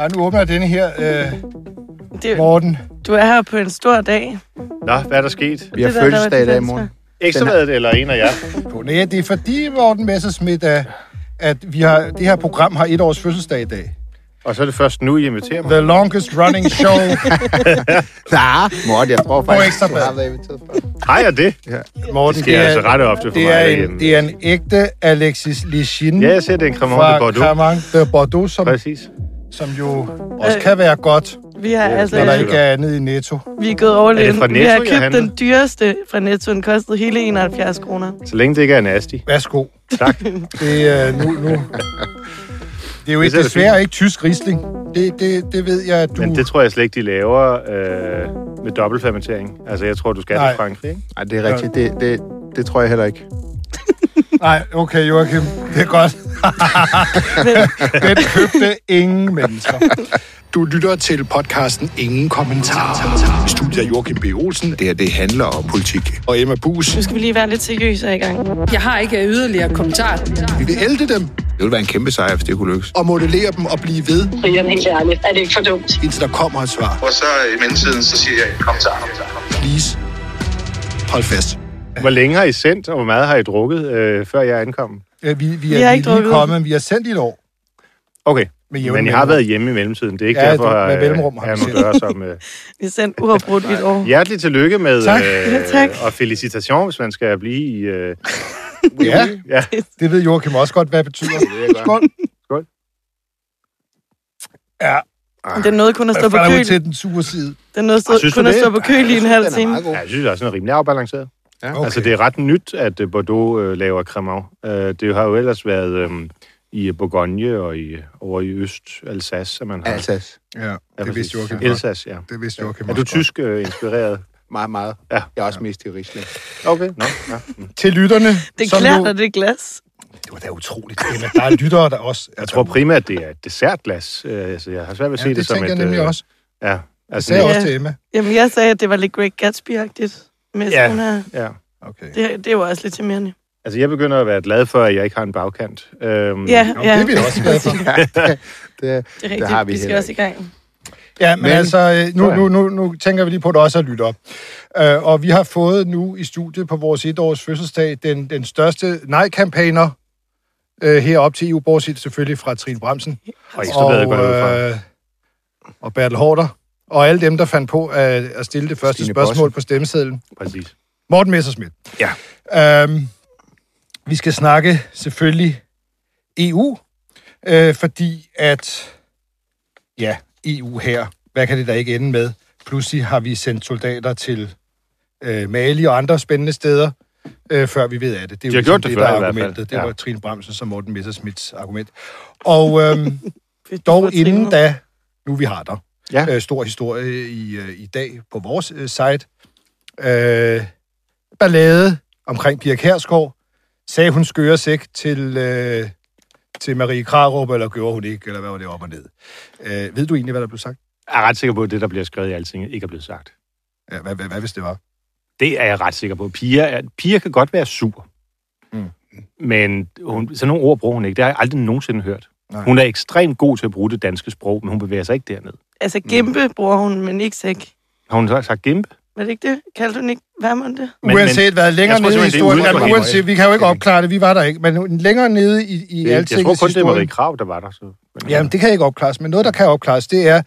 Ej, nu åbner jeg denne her, øh, Det, Morten. du er her på en stor dag. Nå, hvad er der sket? Vi har Det fødselsdag i dag i det morgen. Ekstrabladet eller en af jer? Nej, det er fordi, Morten Messersmith, at, at vi har, det her program har et års fødselsdag i dag. Og så er det først nu, I inviterer mig. The longest running show. Nej, Morten, jeg tror faktisk, Ekstra du har været inviteret før. Hej, er det? Morten, Det sker altså ret ofte for det mig er, en, det er en ægte Alexis Lichin Ja, jeg ser, det er en Cremant de fra Bordeaux. Cremant de Bordeaux, som, Præcis. Som jo også kan være godt, Vi har altså, når der ikke er andet i Netto. vi er gået Er in. fra Vi har købt den dyreste fra Netto. Den kostede hele 71 kroner. Så længe det ikke er nasty. Værsgo. Tak. Det er nu, nu. Det er jo ikke, da desværre ikke tysk risling. Det, det, det ved jeg, at du... Men det tror jeg slet ikke, de laver øh, med dobbeltfermentering. Altså, jeg tror, du skal Nej. til Frankrig, ikke? Nej, det er rigtigt. Det, det, det tror jeg heller ikke. Nej, okay, Joachim. Det er godt. Den købte ingen mennesker. Du lytter til podcasten Ingen Kommentar. I studiet er Joachim B. Olsen. Det her, det handler om politik. Og Emma Bus. Nu skal vi lige være lidt seriøse i gang. Jeg har ikke yderligere kommentar. Vi vil ælde dem. Det ville være en kæmpe sejr, hvis det kunne lykkes. Og modellere dem og blive ved, Brian, helt ærligt, er det ikke for dumt? indtil der kommer et svar. Og så i mellemtiden, så siger jeg, kom så. Please. Hold fast. Hvor længe har I sendt, og hvor meget har I drukket, øh, før jeg ankom? Ja, vi, vi, er, Vi vi har er ikke lige kommet, vi har sendt i et år. Okay, Med men I har været hjemme i mellemtiden. Det er ikke Ja, derfor, det- med øh, mellemrum har jeg vi må gøre som... Øh, Vi er sendt uafbrudt i et år. hjertelig tillykke med... Tak. Ja, tak. Og felicitation, hvis man skal blive i... Øh, Ja, ja. det ved Joachim også godt, hvad det betyder. Skål. Skål. Ja, Den nåede kun at stå på køl. til den sure side. Den nåede stå, du kun at det? stå på køl i en halv Den er time. ja, jeg synes den er rimelig afbalanceret. Ja. Okay. Altså, det er ret nyt, at øh, Bordeaux øh, laver Cremant. Øh, det har jo ellers været øh, i Bourgogne og i, over i Øst, Alsace, at man har... Alsace. Ja, Ja, det vidste præcis. Joachim godt. Alsace, ja. Det vidste Joachim Er du tysk øh, inspireret? Meget, meget. Ja. Jeg er også mest i Riesling. Okay, nå. Ja. Mm. Til lytterne, Det klæder dig, det glas. Det var da utroligt. Emma. Der er lyttere, der også... Jeg tror primært, det er et dessertglas. Øh, altså, jeg har svært ved at se ja, det, det som tænker et... jeg nemlig øh, også. Ja, Jeg altså, sagde Ja. også til Emma. Jamen, jeg sagde, at det var lidt Great Gatsby-agtigt. Med Ja. sådan her. ja. Okay. Det, det er jo også lidt charmerende. Altså, jeg begynder at være glad for, at jeg ikke har en bagkant. Øhm, Ja, Nå, ja. det er vi også glade for. Ja, det, det, Det er rigtigt. har vi vi skal også i gang. Ja, men, Men- altså, øh, nu, nu, nu, nu tænker vi lige på, at der også er lytter. Uh, og vi har fået nu i studiet på vores etårs fødselsdag den, den største nej-kampagner uh, herop til EU, bortset selvfølgelig fra Trine Bremsen Og fra. øh, og Bertel Hårder. Og alle dem, der fandt på at, at stille det første Stine spørgsmål Bosse. på stemmesedlen. Præcis. Morten Messerschmidt. Ja. Um, vi skal snakke selvfølgelig EU, øh, fordi at, ja, EU her, hvad kan det da ikke ende med? Pludselig har vi sendt soldater til øh, Mali og andre spændende steder, øh, før vi ved af det. Det er De har jo gjort ligesom det før, der er argumentet. Det Ja. var Trine Bremsen og Morten Messerschmidts argument. Og øhm, Fedt, dog inden da, nu vi har der, Ja. øh, stor historie i, øh, i dag på vores øh, site. Øh, ballade omkring Pia Kærsgaard. Sagde hun skøre sæk til, øh, til Marie Krarup, eller gjorde hun ikke, eller hvad var det op og ned? Øh, ved du egentlig, hvad der blev sagt? Jeg er ret sikker på, at det, der bliver skrevet i alting, ikke er blevet sagt. Ja, hvad, hvad, hvad hvis det var? Det er jeg ret sikker på. Pia, er, Pia kan godt være sur. Mm. Men hun, sådan nogle ord bruger hun ikke. Det har jeg aldrig nogensinde hørt. Nej. Hun er ekstremt god til at bruge det danske sprog, men hun bevæger sig ikke derned. Altså, gimpe bruger hun, men ikke sæk. Har hun så sagt gimpe? Var det ikke det? Kaldte hun ikke Værmund det? Men- uanset hvad, længere nede i det historien, jamen, mig. uanset, vi kan jo ikke opklare det, vi var der ikke, men længere nede i, i Det, jeg tror kun, det er Marie historie, Krav, der var der. Så. Men, Jamen, det kan ikke opklares, men noget, der kan opklares, det er,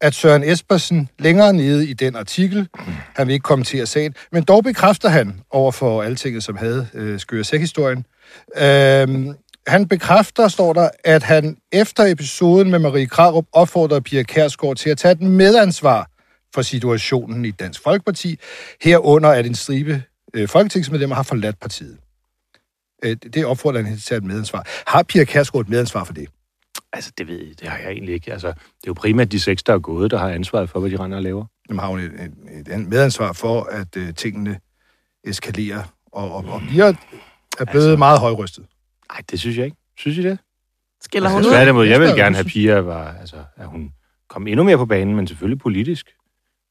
at Søren Espersen længere nede i den artikel, han vil ikke kommentere sagen, men dog bekræfter han over for Altinget, som havde øh, skøre sæk-historien, øh, han bekræfter, står der, at han efter episoden med Marie Krarup opfordrede Pia Kærsgaard til at tage et medansvar for situationen i Dansk Folkeparti, herunder at en stribe øh, folketingsmedlemmer har forladt partiet. Øh, det opfordrer han til at tage et medansvar. Har Pia Kærsgaard et medansvar for det? Altså, det, ved, det har jeg egentlig ikke. Altså, det er jo primært de seks, der er gået, der har ansvaret for, hvad de render og laver. Jamen, har hun et, et, et medansvar for, at øh, tingene eskalerer og, og, og bliver, er blevet Altså- meget højrystet. Nej, det synes jeg ikke. Synes I det? Skiller hun Altså, ud? hvad- Tværtimod, jeg vil gerne have Pia, var, altså, at hun kom endnu mere på banen, men selvfølgelig politisk.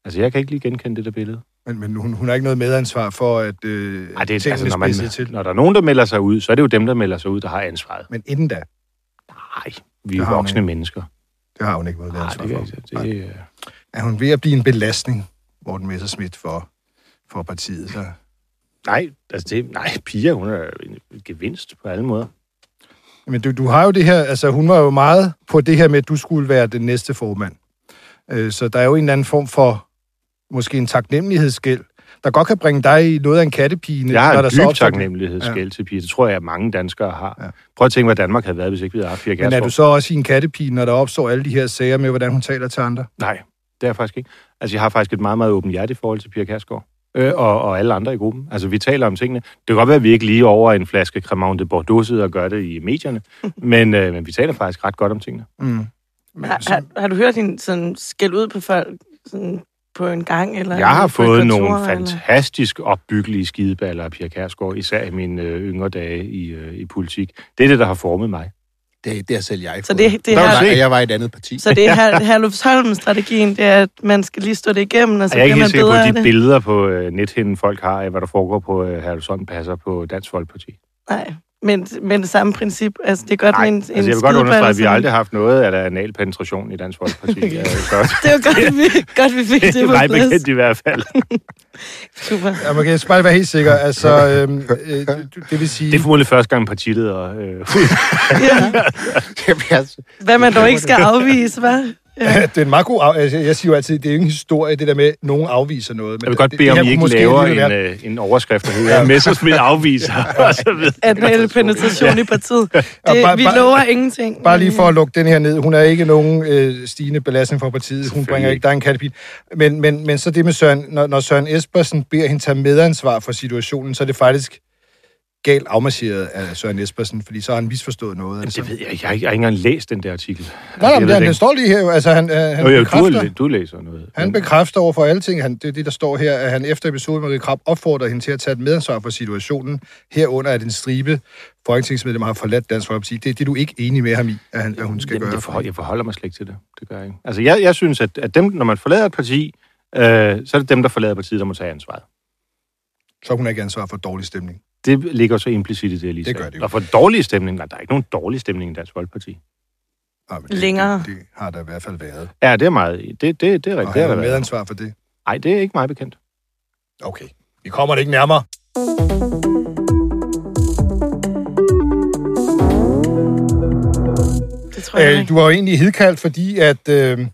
Altså, jeg kan ikke lige genkende det der billede. Men, men hun, hun har ikke noget medansvar for, at øh, Ej, det er, tingene altså, når, man, til. når der er nogen, der melder sig ud, så er det jo dem, der melder sig ud, der har ansvaret. Men inden da, Nej, vi er hun voksne ikke. mennesker. Det har hun ikke været Nej, ansvar det for. Det, øh, Er hun ved at blive en belastning, Morten Messerschmidt, for, for partiet? Så? Nej, altså det, nej, Pia, hun er en gevinst på alle måder. Men du, du har jo det her, altså hun var jo meget på det her med, at du skulle være den næste formand. Øh, så der er jo en eller anden form for, måske en taknemmelighedsgæld, der godt kan bringe dig i noget af en kattepine. Jeg har når en der så dyb opstår- taknemmelighedsgæld til Pia. Det tror jeg, at mange danskere har. Ja. Prøv at tænke, hvad Danmark havde været, hvis ikke vi havde haft Pia Men er du så også i en kattepine, når der opstår alle de her sager med, hvordan hun taler til andre? Nej, det er jeg faktisk ikke. Altså, jeg har faktisk et meget, meget åbent hjerte i forhold til Pia Kærsgaard. Øh, og, og alle andre i gruppen. Altså, vi taler om tingene. Det kan godt være, at vi ikke lige over en flaske Cremant de Bordeaux sidder og gør det i medierne, men, øh, men vi taler faktisk ret godt om tingene. Mm. Men, Har, har, har du hørt hende sådan skæld ud på folk sådan på en gang? Eller Jeg har fået nogle eller? fantastisk opbyggelige skideballer af Pia Kærsgaard, især i mine øh, yngre dage i, øh, i politik. Det er det, der har formet mig. Det, det har selv jeg Så det, det er her, jeg, jeg var i et andet parti. så det er her, Herlufsholm-strategien, det er, at man skal lige stå det igennem, og så jeg er ikke bliver man helt sikker på, bedre af at de billeder på øh, nethinden, folk har af, hvad der foregår på øh, Herlevsholm, passer på Dansk Folkeparti. Nej, men, men det samme princip. Altså, det er godt Nej, med en, altså en jeg vil godt understrege, at vi som- har aldrig haft noget af der analpenetration i Dansk Folkeparti. Ja, så Det var godt, vi, godt, vi fik det det er på mig plads. bekendt i hvert fald. Super. Ja, man kan bare være helt sikker. Altså, øhm, øh, det vil sige... Det er formodentlig første gang partileder. Øh, Ja. Hvad man dog ikke skal afvise, hva'? Ja. det er en meget god... Af, altså, jeg siger jo altid, det er jo ikke en historie, det der med, at nogen afviser noget. jeg vil godt bede om, I ikke laver en, være- øh, en overskrift, der hedder Messersmith afviser. videre. Anmelde penetration i partiet. Det, bare- vi bare- lover ingenting. Bare lige for at lukke den her ned. Hun er ikke nogen øh, stigende belastning for partiet. Hun bringer ikke, der er en kattepin. Men, men, men så det med Søren, når, når Søren Espersen beder hende tage medansvar for situationen, så er det faktisk galt afmarcheret af Søren Espersen, fordi så har han misforstået noget. Altså. Det ved jeg ikke. Jeg har ikke, jeg har ikke engang læst den der artikel. Nej, Jeg men den, den står lige her jo. Altså, han, øh, han Jo, jo, bekræfter... du, du læser noget. Han bekræfter over for alle ting, han, det er det, der står her, at han efter episoden med Marie Krab opfordrer hende til at tage et medansvar for situationen, herunder at en stribe folketingsmedlemmer har forladt Dansk Folkeparti. Det er det, du er ikke enig med ham i, at, han, at hun skal Jamen, gøre. det forhold, jeg forholder mig slet ikke til det. Det gør jeg ikke. Altså, jeg, jeg synes, at, at dem, når man forlader et parti, øh, så er det dem, der forlader partiet, der må tage ansvaret. Så har hun ikke ansvar for dårlig stemning. Det ligger så implicit i det, jeg lige Det sagde. gør det jo. Og for dårlig stemning, nej, der er ikke nogen dårlig stemning i Dansk Folkeparti. Nej, men det, Længere. Det, det, har der i hvert fald været. Ja, det er meget. Det, det, det er rigtigt. Og Det har medansvar for det. Nej, det er ikke meget bekendt. Okay. Vi kommer det ikke nærmere. Det tror jeg Øh, ikke. du var jo egentlig hidkaldt, fordi at... Øh...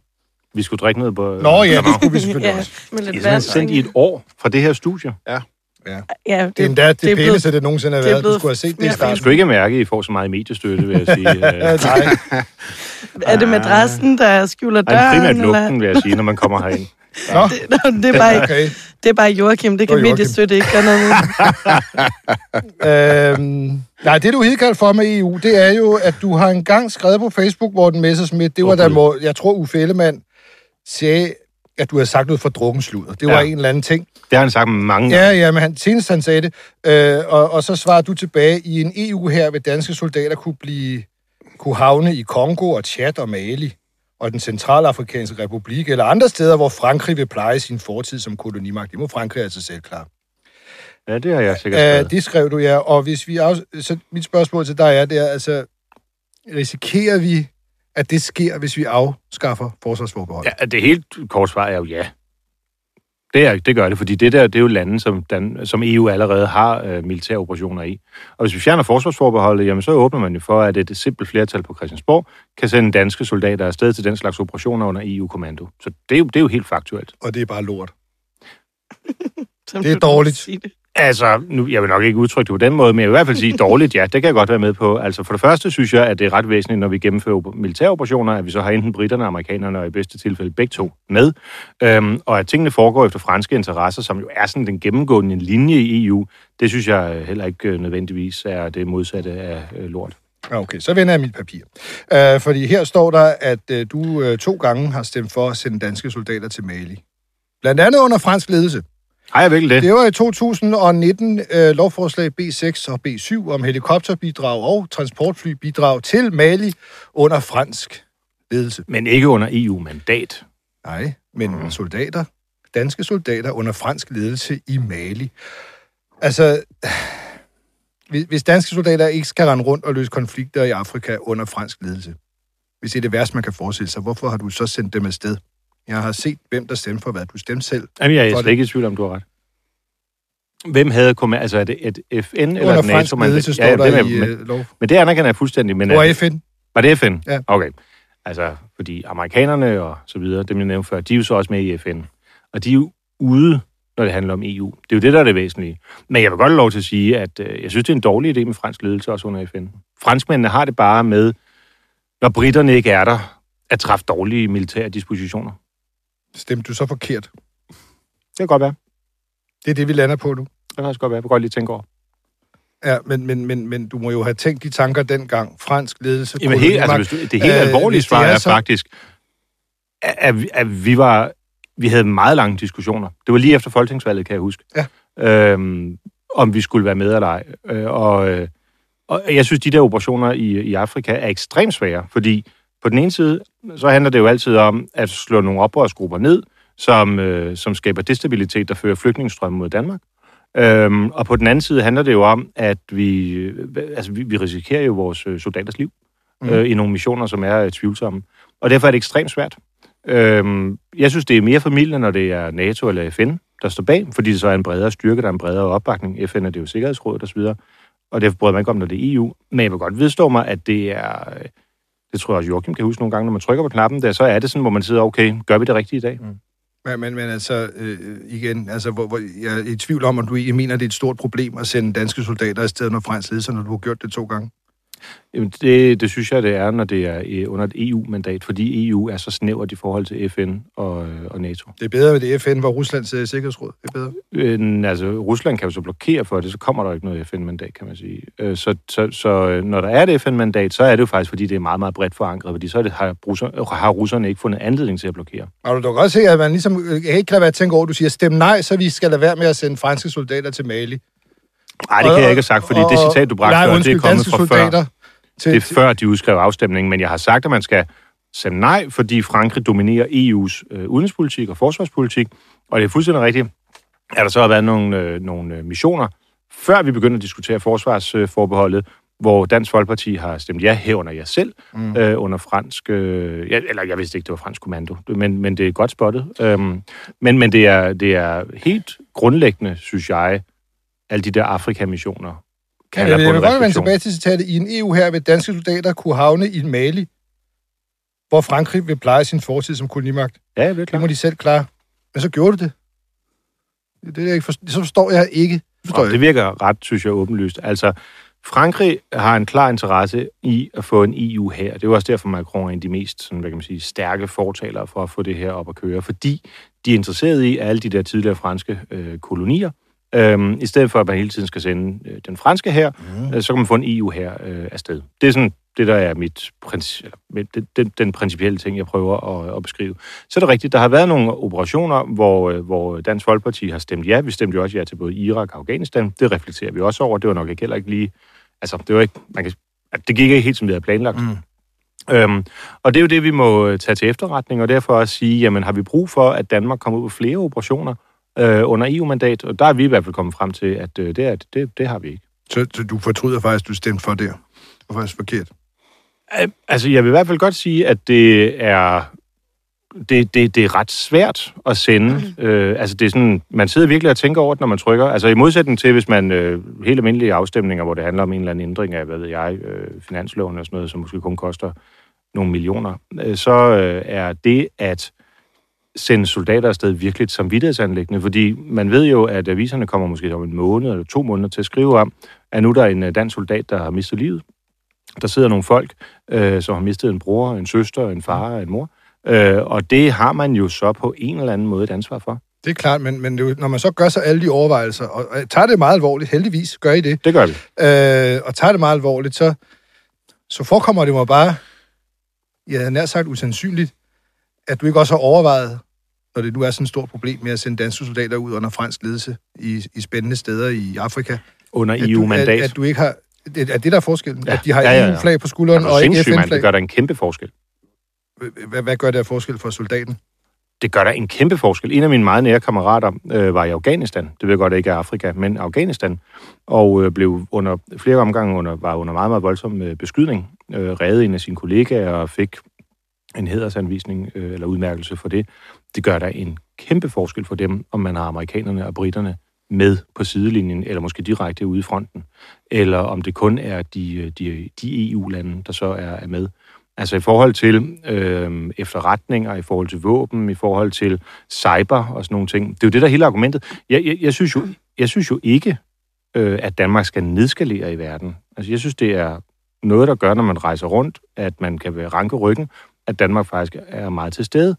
Vi skulle drikke noget på... Nå ja, det skulle vi selvfølgelig Ja, også. med Det er vand. sendt i et år fra det her studie. Ja, Det er endda det, det er det pæneste, det nogensinde har det er været. Du blevet skulle have set det i mere Jeg starten. skulle ikke mærke, at I får så meget mediestøtte, vil jeg sige. Øh, Ja, nej. Er det madrassen, der skjuler Ej, døren? primært eller? lugten, vil jeg sige, når man kommer herind. Nå, Nå, det, er bare, okay. det er bare Joachim. Det kan Det Joachim. mediestøtte ikke gøre noget. Øhm, nej, det du hidkaldt for med EU, det er jo, at du har engang skrevet på Facebook, Morten Messersmith, det var Åh, da, hvor, jeg tror Uffe Ellemann sagde, at du havde sagt noget for drukkensludder. Det var Ja. en eller anden ting. Det har han sagt mange gange. Ja, ja, men han, senest han sagde det. Øh, og, og så svarer du tilbage, i en EU her vil danske soldater kunne blive kunne havne i Kongo og Tchad og Mali og den centralafrikanske republik, eller andre steder, hvor Frankrig vil pleje sin fortid som kolonimagt. Det må Frankrig altså selv klare. Ja, det har jeg sikkert skrevet. det skrev du, ja. Og hvis vi af... så mit spørgsmål til dig er, det er, altså, risikerer vi, at det sker, hvis vi afskaffer forsvarsforbeholdet? Ja, det helt kort svar er jo ja. Det, er, det gør det, fordi det der, det er jo lande, som, Dan, som EU allerede har øh, militære operationer i. Og hvis vi fjerner forsvarsforbeholdet, jamen så åbner man jo for, at et simpelt flertal på Christiansborg kan sende danske soldater afsted til den slags operationer under EU-kommando. Så det er, jo, det er jo helt faktuelt. Og det er bare lort. Det er dårligt. det. Altså, nu, jeg vil nok ikke udtrykke det på den måde, men jeg vil i hvert fald sige dårligt, ja, det kan jeg godt være med på. Altså for det første synes jeg, at det er ret væsentligt, når vi gennemfører militæroperationer, at vi så har enten britterne, amerikanerne og i bedste tilfælde begge to med. Øhm, og at tingene foregår efter franske interesser, som jo er sådan den gennemgående linje i EU, det synes jeg øh, heller ikke øh, nødvendigvis er det modsatte af øh, lort. Ja, Okay, så vender jeg mit papir. Øh, fordi her står der, at øh, du øh, to gange har stemt for at sende danske soldater til Mali. Blandt andet under fransk ledelse. Jeg virkelig det? Det var i 2019 uh, lovforslag B6 og B7 om helikopterbidrag og transportflybidrag til Mali under fransk ledelse. Men ikke under EU-mandat. Nej, men mm. soldater, danske soldater under fransk ledelse i Mali. Altså, hvis- hvis danske soldater ikke skal rende rundt og løse konflikter i Afrika under fransk ledelse, hvis det er det værste, man kan forestille sig, hvorfor har du så sendt dem afsted? Jeg har set, hvem der stemte for hvad. Du stemte selv. Jamen, jeg er slet ikke i tvivl om, du har ret. Hvem havde kommet... Altså, er det et FN eller Under et fransk NATO? man- ledelse står ja, der det er- i men, øh, lov. men det anerkender jeg fuldstændig. Men Det var FN. Var det FN? Ja. Okay. Altså, fordi amerikanerne og så videre, dem jeg nævnte før, de er jo så også med i FN. Og de er jo ude, når det handler om EU. Det er jo det, der er det væsentlige. Men jeg vil godt have lov til at sige, at øh, jeg synes, det er en dårlig idé med fransk ledelse også under FN. Franskmændene har det bare med, når britterne ikke er der, at træffe dårlige militære dispositioner. Stemte du så forkert? Det kan godt være. Det er det, vi lander på nu. Det kan også godt være. Jeg vil godt lige tænke over. Ja, men, men, men, men du må jo have tænkt de tanker dengang. Fransk ledelse, Jamen, helt, altså, hvis du, det helt Øh, alvorlige svar er er så- faktisk, at, at, vi- at vi var vi havde meget lange diskussioner. Det var lige efter folketingsvalget, kan jeg huske. Ja. Øhm, om vi skulle være med eller ej. Øh, og, øh, og jeg synes, de der operationer i, i Afrika er ekstremt svære, fordi på den ene side, så handler det jo altid om at slå nogle oprørsgrupper ned, som, øh, som skaber destabilitet, der fører flygtningestrømme mod Danmark. Øhm, og på den anden side handler det jo om, at vi, øh, altså, vi, vi risikerer jo vores øh, soldaters liv Mm. øh, i nogle missioner, som er øh, tvivlsomme. Og derfor er det ekstremt svært. Øhm, jeg synes, det er mere familie, når det er NATO eller FN, der står bag, fordi det så er en bredere styrke, der er en bredere opbakning. FN er det jo Sikkerhedsrådet osv., og derfor bryder man ikke om, når det er EU. Men jeg vil godt vedstå mig, at det er... Det tror jeg også, Joachim kan huske nogle gange, når man trykker på knappen der, så er det sådan, hvor man sidder, okay, gør vi det rigtige i dag? Mm. Men, men, men altså, øh, igen, altså, hvor, hvor, jeg er i tvivl om, at du I mener, det er et stort problem at sende danske soldater afsted under fransk ledelse, når du har gjort det to gange. Jamen, det, det synes jeg, det er, når det er øh, under et EU-mandat, fordi EU er så snævert i forhold til FN og, øh, og NATO. Det er bedre ved det FN, hvor Rusland sidder i Sikkerhedsrådet. Det er bedre. Øh, altså, Rusland kan jo så blokere for det, så kommer der ikke noget FN-mandat, kan man sige. Øh, så, så, så øh, når der er et FN-mandat, så er det jo faktisk, fordi det er meget, meget bredt forankret, fordi så det, har, russer, har russerne ikke fundet anledning til at blokere. Og du kan godt se, at man ligesom, øh, jeg kan ikke lade være at tænke over, at du siger, stem nej, så vi skal lade være med at sende franske soldater til Mali. Nej, det kan jeg ikke have sagt, fordi det citat, du bragte nej, før, det er kommet fra før. Til, Det er før, de udskrev afstemningen, men jeg har sagt, at man skal stemme nej, fordi Frankrig dominerer EU's øh, udenrigspolitik og forsvarspolitik, og det er fuldstændig rigtigt, at der så har været nogle, øh, nogle øh, missioner, før vi begynder at diskutere forsvarsforbeholdet, hvor Dansk Folkeparti har stemt ja herunder jeg selv, mm. øh, under fransk, øh, ja, eller jeg vidste ikke, det var fransk kommando, men, men det er godt spottet. Øhm, men men det, er, det er helt grundlæggende, synes jeg, alle de der Afrika-missioner. kan kalder jeg, vil godt vende tilbage til citatet. I en EU her vil danske soldater kunne havne i Mali, hvor Frankrig vil pleje sin fortid som kolonimagt. Ja, det er Det klart. må de selv klare. Men så gjorde du det. Det, det er jeg ikke forstår, så forstår jeg ikke. Forstår jeg. det virker ret, synes jeg, åbenlyst. Altså, Frankrig har en klar interesse i at få en EU her. Det er jo også derfor, Macron er en af de mest sådan, hvad kan man sige, stærke fortalere for at få det her op at køre. Fordi de er interesserede i alle de der tidligere franske øh, kolonier. Øhm, I stedet for, at man hele tiden skal sende øh, den franske her, mm. øh, så kan man få en EU her øh, afsted. Det er sådan det, der er mit princi- eller, mit- den, den, den principielle ting, jeg prøver at, at beskrive. Så er det rigtigt, der har været nogle operationer, hvor, øh, hvor Dansk Folkeparti har stemt ja. Vi stemte jo også ja til både Irak og Afghanistan. Det reflekterer vi også over. Det var nok ikke heller ikke lige... Altså, det var ikke... Man kan, at det gik ikke helt, som vi havde planlagt. Mm. Øhm, og det er jo det, vi må øh, tage til efterretning, og derfor også sige, jamen har vi brug for, at Danmark kommer ud på flere operationer øh, under EU-mandat? Og der er vi i hvert fald kommet frem til, at øh, det, er, det, det har vi ikke. Så, så du fortryder faktisk, at du stemte for der. Det var faktisk forkert. Altså, jeg vil i hvert fald godt sige, at det er, det, det, det er ret svært at sende. Øh, altså, det er sådan, man sidder virkelig og tænker over det, når man trykker. Altså, i modsætning til, hvis man øh, helt almindelige afstemninger, hvor det handler om en eller anden ændring af, hvad ved jeg, øh, finansloven og sådan noget, som måske kun koster nogle millioner, øh, så øh, er det at sende soldater afsted virkelig et samvittighedsanlæggende, fordi man ved jo, at aviserne kommer måske om en måned eller to måneder til at skrive om, at nu der er en øh, dansk soldat, der har mistet livet. Der sidder nogle folk, øh, som har mistet en bror, en søster, en far og en mor. Øh, og det har man jo så på en eller anden måde et ansvar for. Det er klart, men, men det når man så gør sig alle de overvejelser, og, og tager det meget alvorligt, heldigvis gør I det, Det gør vi. øh, og tager det meget alvorligt, så, så forekommer det mig bare, jeg havde nær sagt usandsynligt, at du ikke også har overvejet, når det nu er sådan et stort problem med at sende danske soldater ud under fransk ledelse i, i spændende steder i Afrika. Under At du, at, EU-mandat. at du ikke har... Er det, der er forskellen? Ja. At de har Ja, ja, ja. EU-flag på skulderen Er og ikke mand? Det FN-flag? gør der en kæmpe forskel. Hvad, hvad gør det af forskel for soldaten? Det gør der en kæmpe forskel. En af mine meget nære kammerater øh, var i Afghanistan. Det ved jeg godt ikke er Afrika, men Afghanistan. Og øh, blev under flere omgange under, var under meget, meget voldsom øh, beskydning. Øh, redde en af sine kollegaer og fik en hedersanvisning øh, eller udmærkelse for det. Det gør der en kæmpe forskel for dem, om man har amerikanerne og britterne med på sidelinjen, eller måske direkte ude i fronten, eller om det kun er de, øh, de, de EU-lande, der så er, er med. Altså i forhold til øh, efterretninger, i forhold til våben, i forhold til cyber og sådan nogle ting. Det er jo det, der er hele argumentet. Jeg, jeg, jeg, synes, jo, jeg synes jo ikke, øh, at Danmark skal nedskalere i verden. Altså jeg synes, det er noget, der gør, når man rejser rundt, at man kan ranke ryggen, at Danmark faktisk er meget til stede.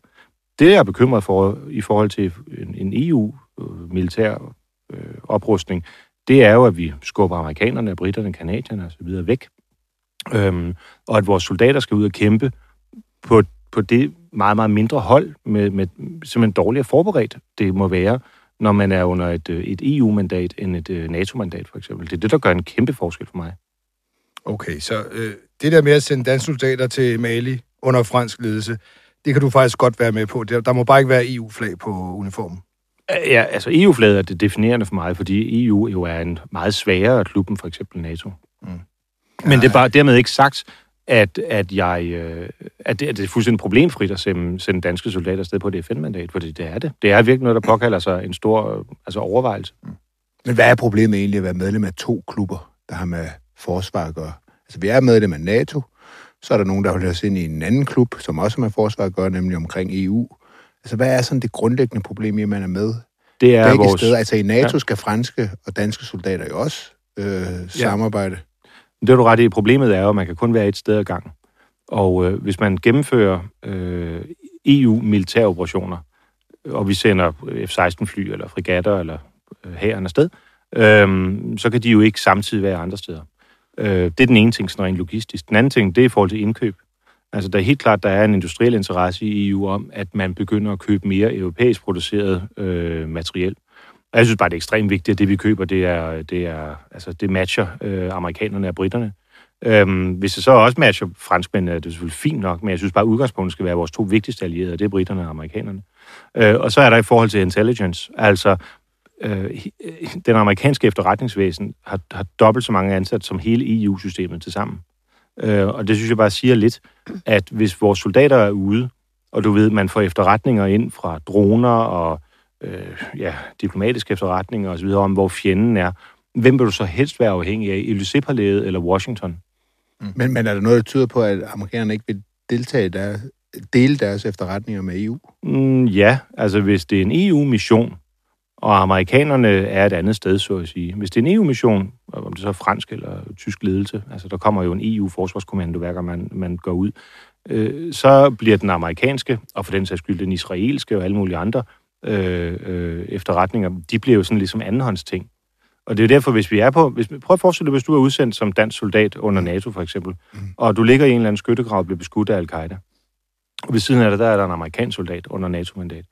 Det er jeg bekymret for i forhold til en, en EU-militær øh, øh, oprustning, det er jo, at vi skubber amerikanerne, britterne, kanadierne osv. væk. Øhm, og at vores soldater skal ud og kæmpe på, på det meget, meget mindre hold, med, med simpelthen dårligere forberedt det må være, når man er under et, øh, et EU-mandat end et øh, NATO-mandat, for eksempel. Det er det, der gør en kæmpe forskel for mig. Okay, så øh, det der med at sende danske soldater til Mali under fransk ledelse, det kan du faktisk godt være med på. Der, der må bare ikke være EU-flag på uniformen. Ja, altså EU-flaget er det definerende for mig, fordi EU jo er en meget sværere klub end for eksempel NATO. Mm. Men det er bare dermed ikke sagt, at, at, jeg, øh, at, det, at det er fuldstændig problemfrit at sende, sende danske soldater afsted på det FN-mandat, fordi det er det. Det er virkelig noget, der påkalder sig en stor altså overvejelse. Mm. Men hvad er problemet egentlig at være medlem af to klubber, der har med forsvar at gøre? Altså, vi er medlem af NATO, så er der nogen, der holder os ind i en anden klub, som også med forsvar at gøre, nemlig omkring EU. Altså, hvad er sådan det grundlæggende problem i, at man er med det er begge vores... steder? Altså, i NATO ja. skal franske og danske soldater jo også øh, samarbejde. Det er du ret i. Problemet er jo, at man kan kun være et sted ad gang. Og øh, hvis man gennemfører øh, EU-militæroperationer, og vi sender F-16-fly eller frigatter eller øh, hæren afsted, øh, så kan de jo ikke samtidig være andre steder. Øh, det er den ene ting, sådan rent logistisk. Den anden ting, det er i forhold til indkøb. Altså, der er helt klart, der er en industriel interesse i EU om, at man begynder at købe mere europæisk produceret øh, materiel. Og jeg synes bare, det er ekstremt vigtigt, at det, vi køber, det, er, det, er, altså, det matcher øh, amerikanerne og britterne. Øhm, hvis det så også matcher franskmændene, er det selvfølgelig fint nok, men jeg synes bare, at udgangspunktet skal være vores to vigtigste allierede, det er britterne og amerikanerne. Øh, og så er der i forhold til intelligence, altså øh, den amerikanske efterretningsvæsen har, har dobbelt så mange ansat som hele EU-systemet til sammen. Øh, og det synes jeg bare siger lidt, at hvis vores soldater er ude, og du ved, man får efterretninger ind fra droner og øh, ja, diplomatiske efterretninger osv. om, hvor fjenden er, hvem vil du så helst være afhængig af? Élysée-palæet eller Washington? Mm. Men, men er der noget, der tyder på, at amerikanerne ikke vil deltage der, dele deres efterretninger med EU? Mm, ja, altså hvis det er en EU-mission, og amerikanerne er et andet sted, så at sige. Hvis det er en EU-mission, om det så er fransk eller tysk ledelse, altså der kommer jo en EU-forsvarskommando, hver gang man, man går ud, øh, så bliver den amerikanske, og for den sags skyld den israelske og alle mulige andre øh, øh, efterretninger, de bliver jo sådan ligesom andenhånds ting. Og det er jo derfor, hvis vi er på... Hvis, prøv at forestille dig, hvis du er udsendt som dansk soldat under NATO for eksempel, mm. og du ligger i en eller anden skyttegrav og bliver beskudt af al-Qaida. Og ved siden af det, der er der en amerikansk soldat under NATO-mandat.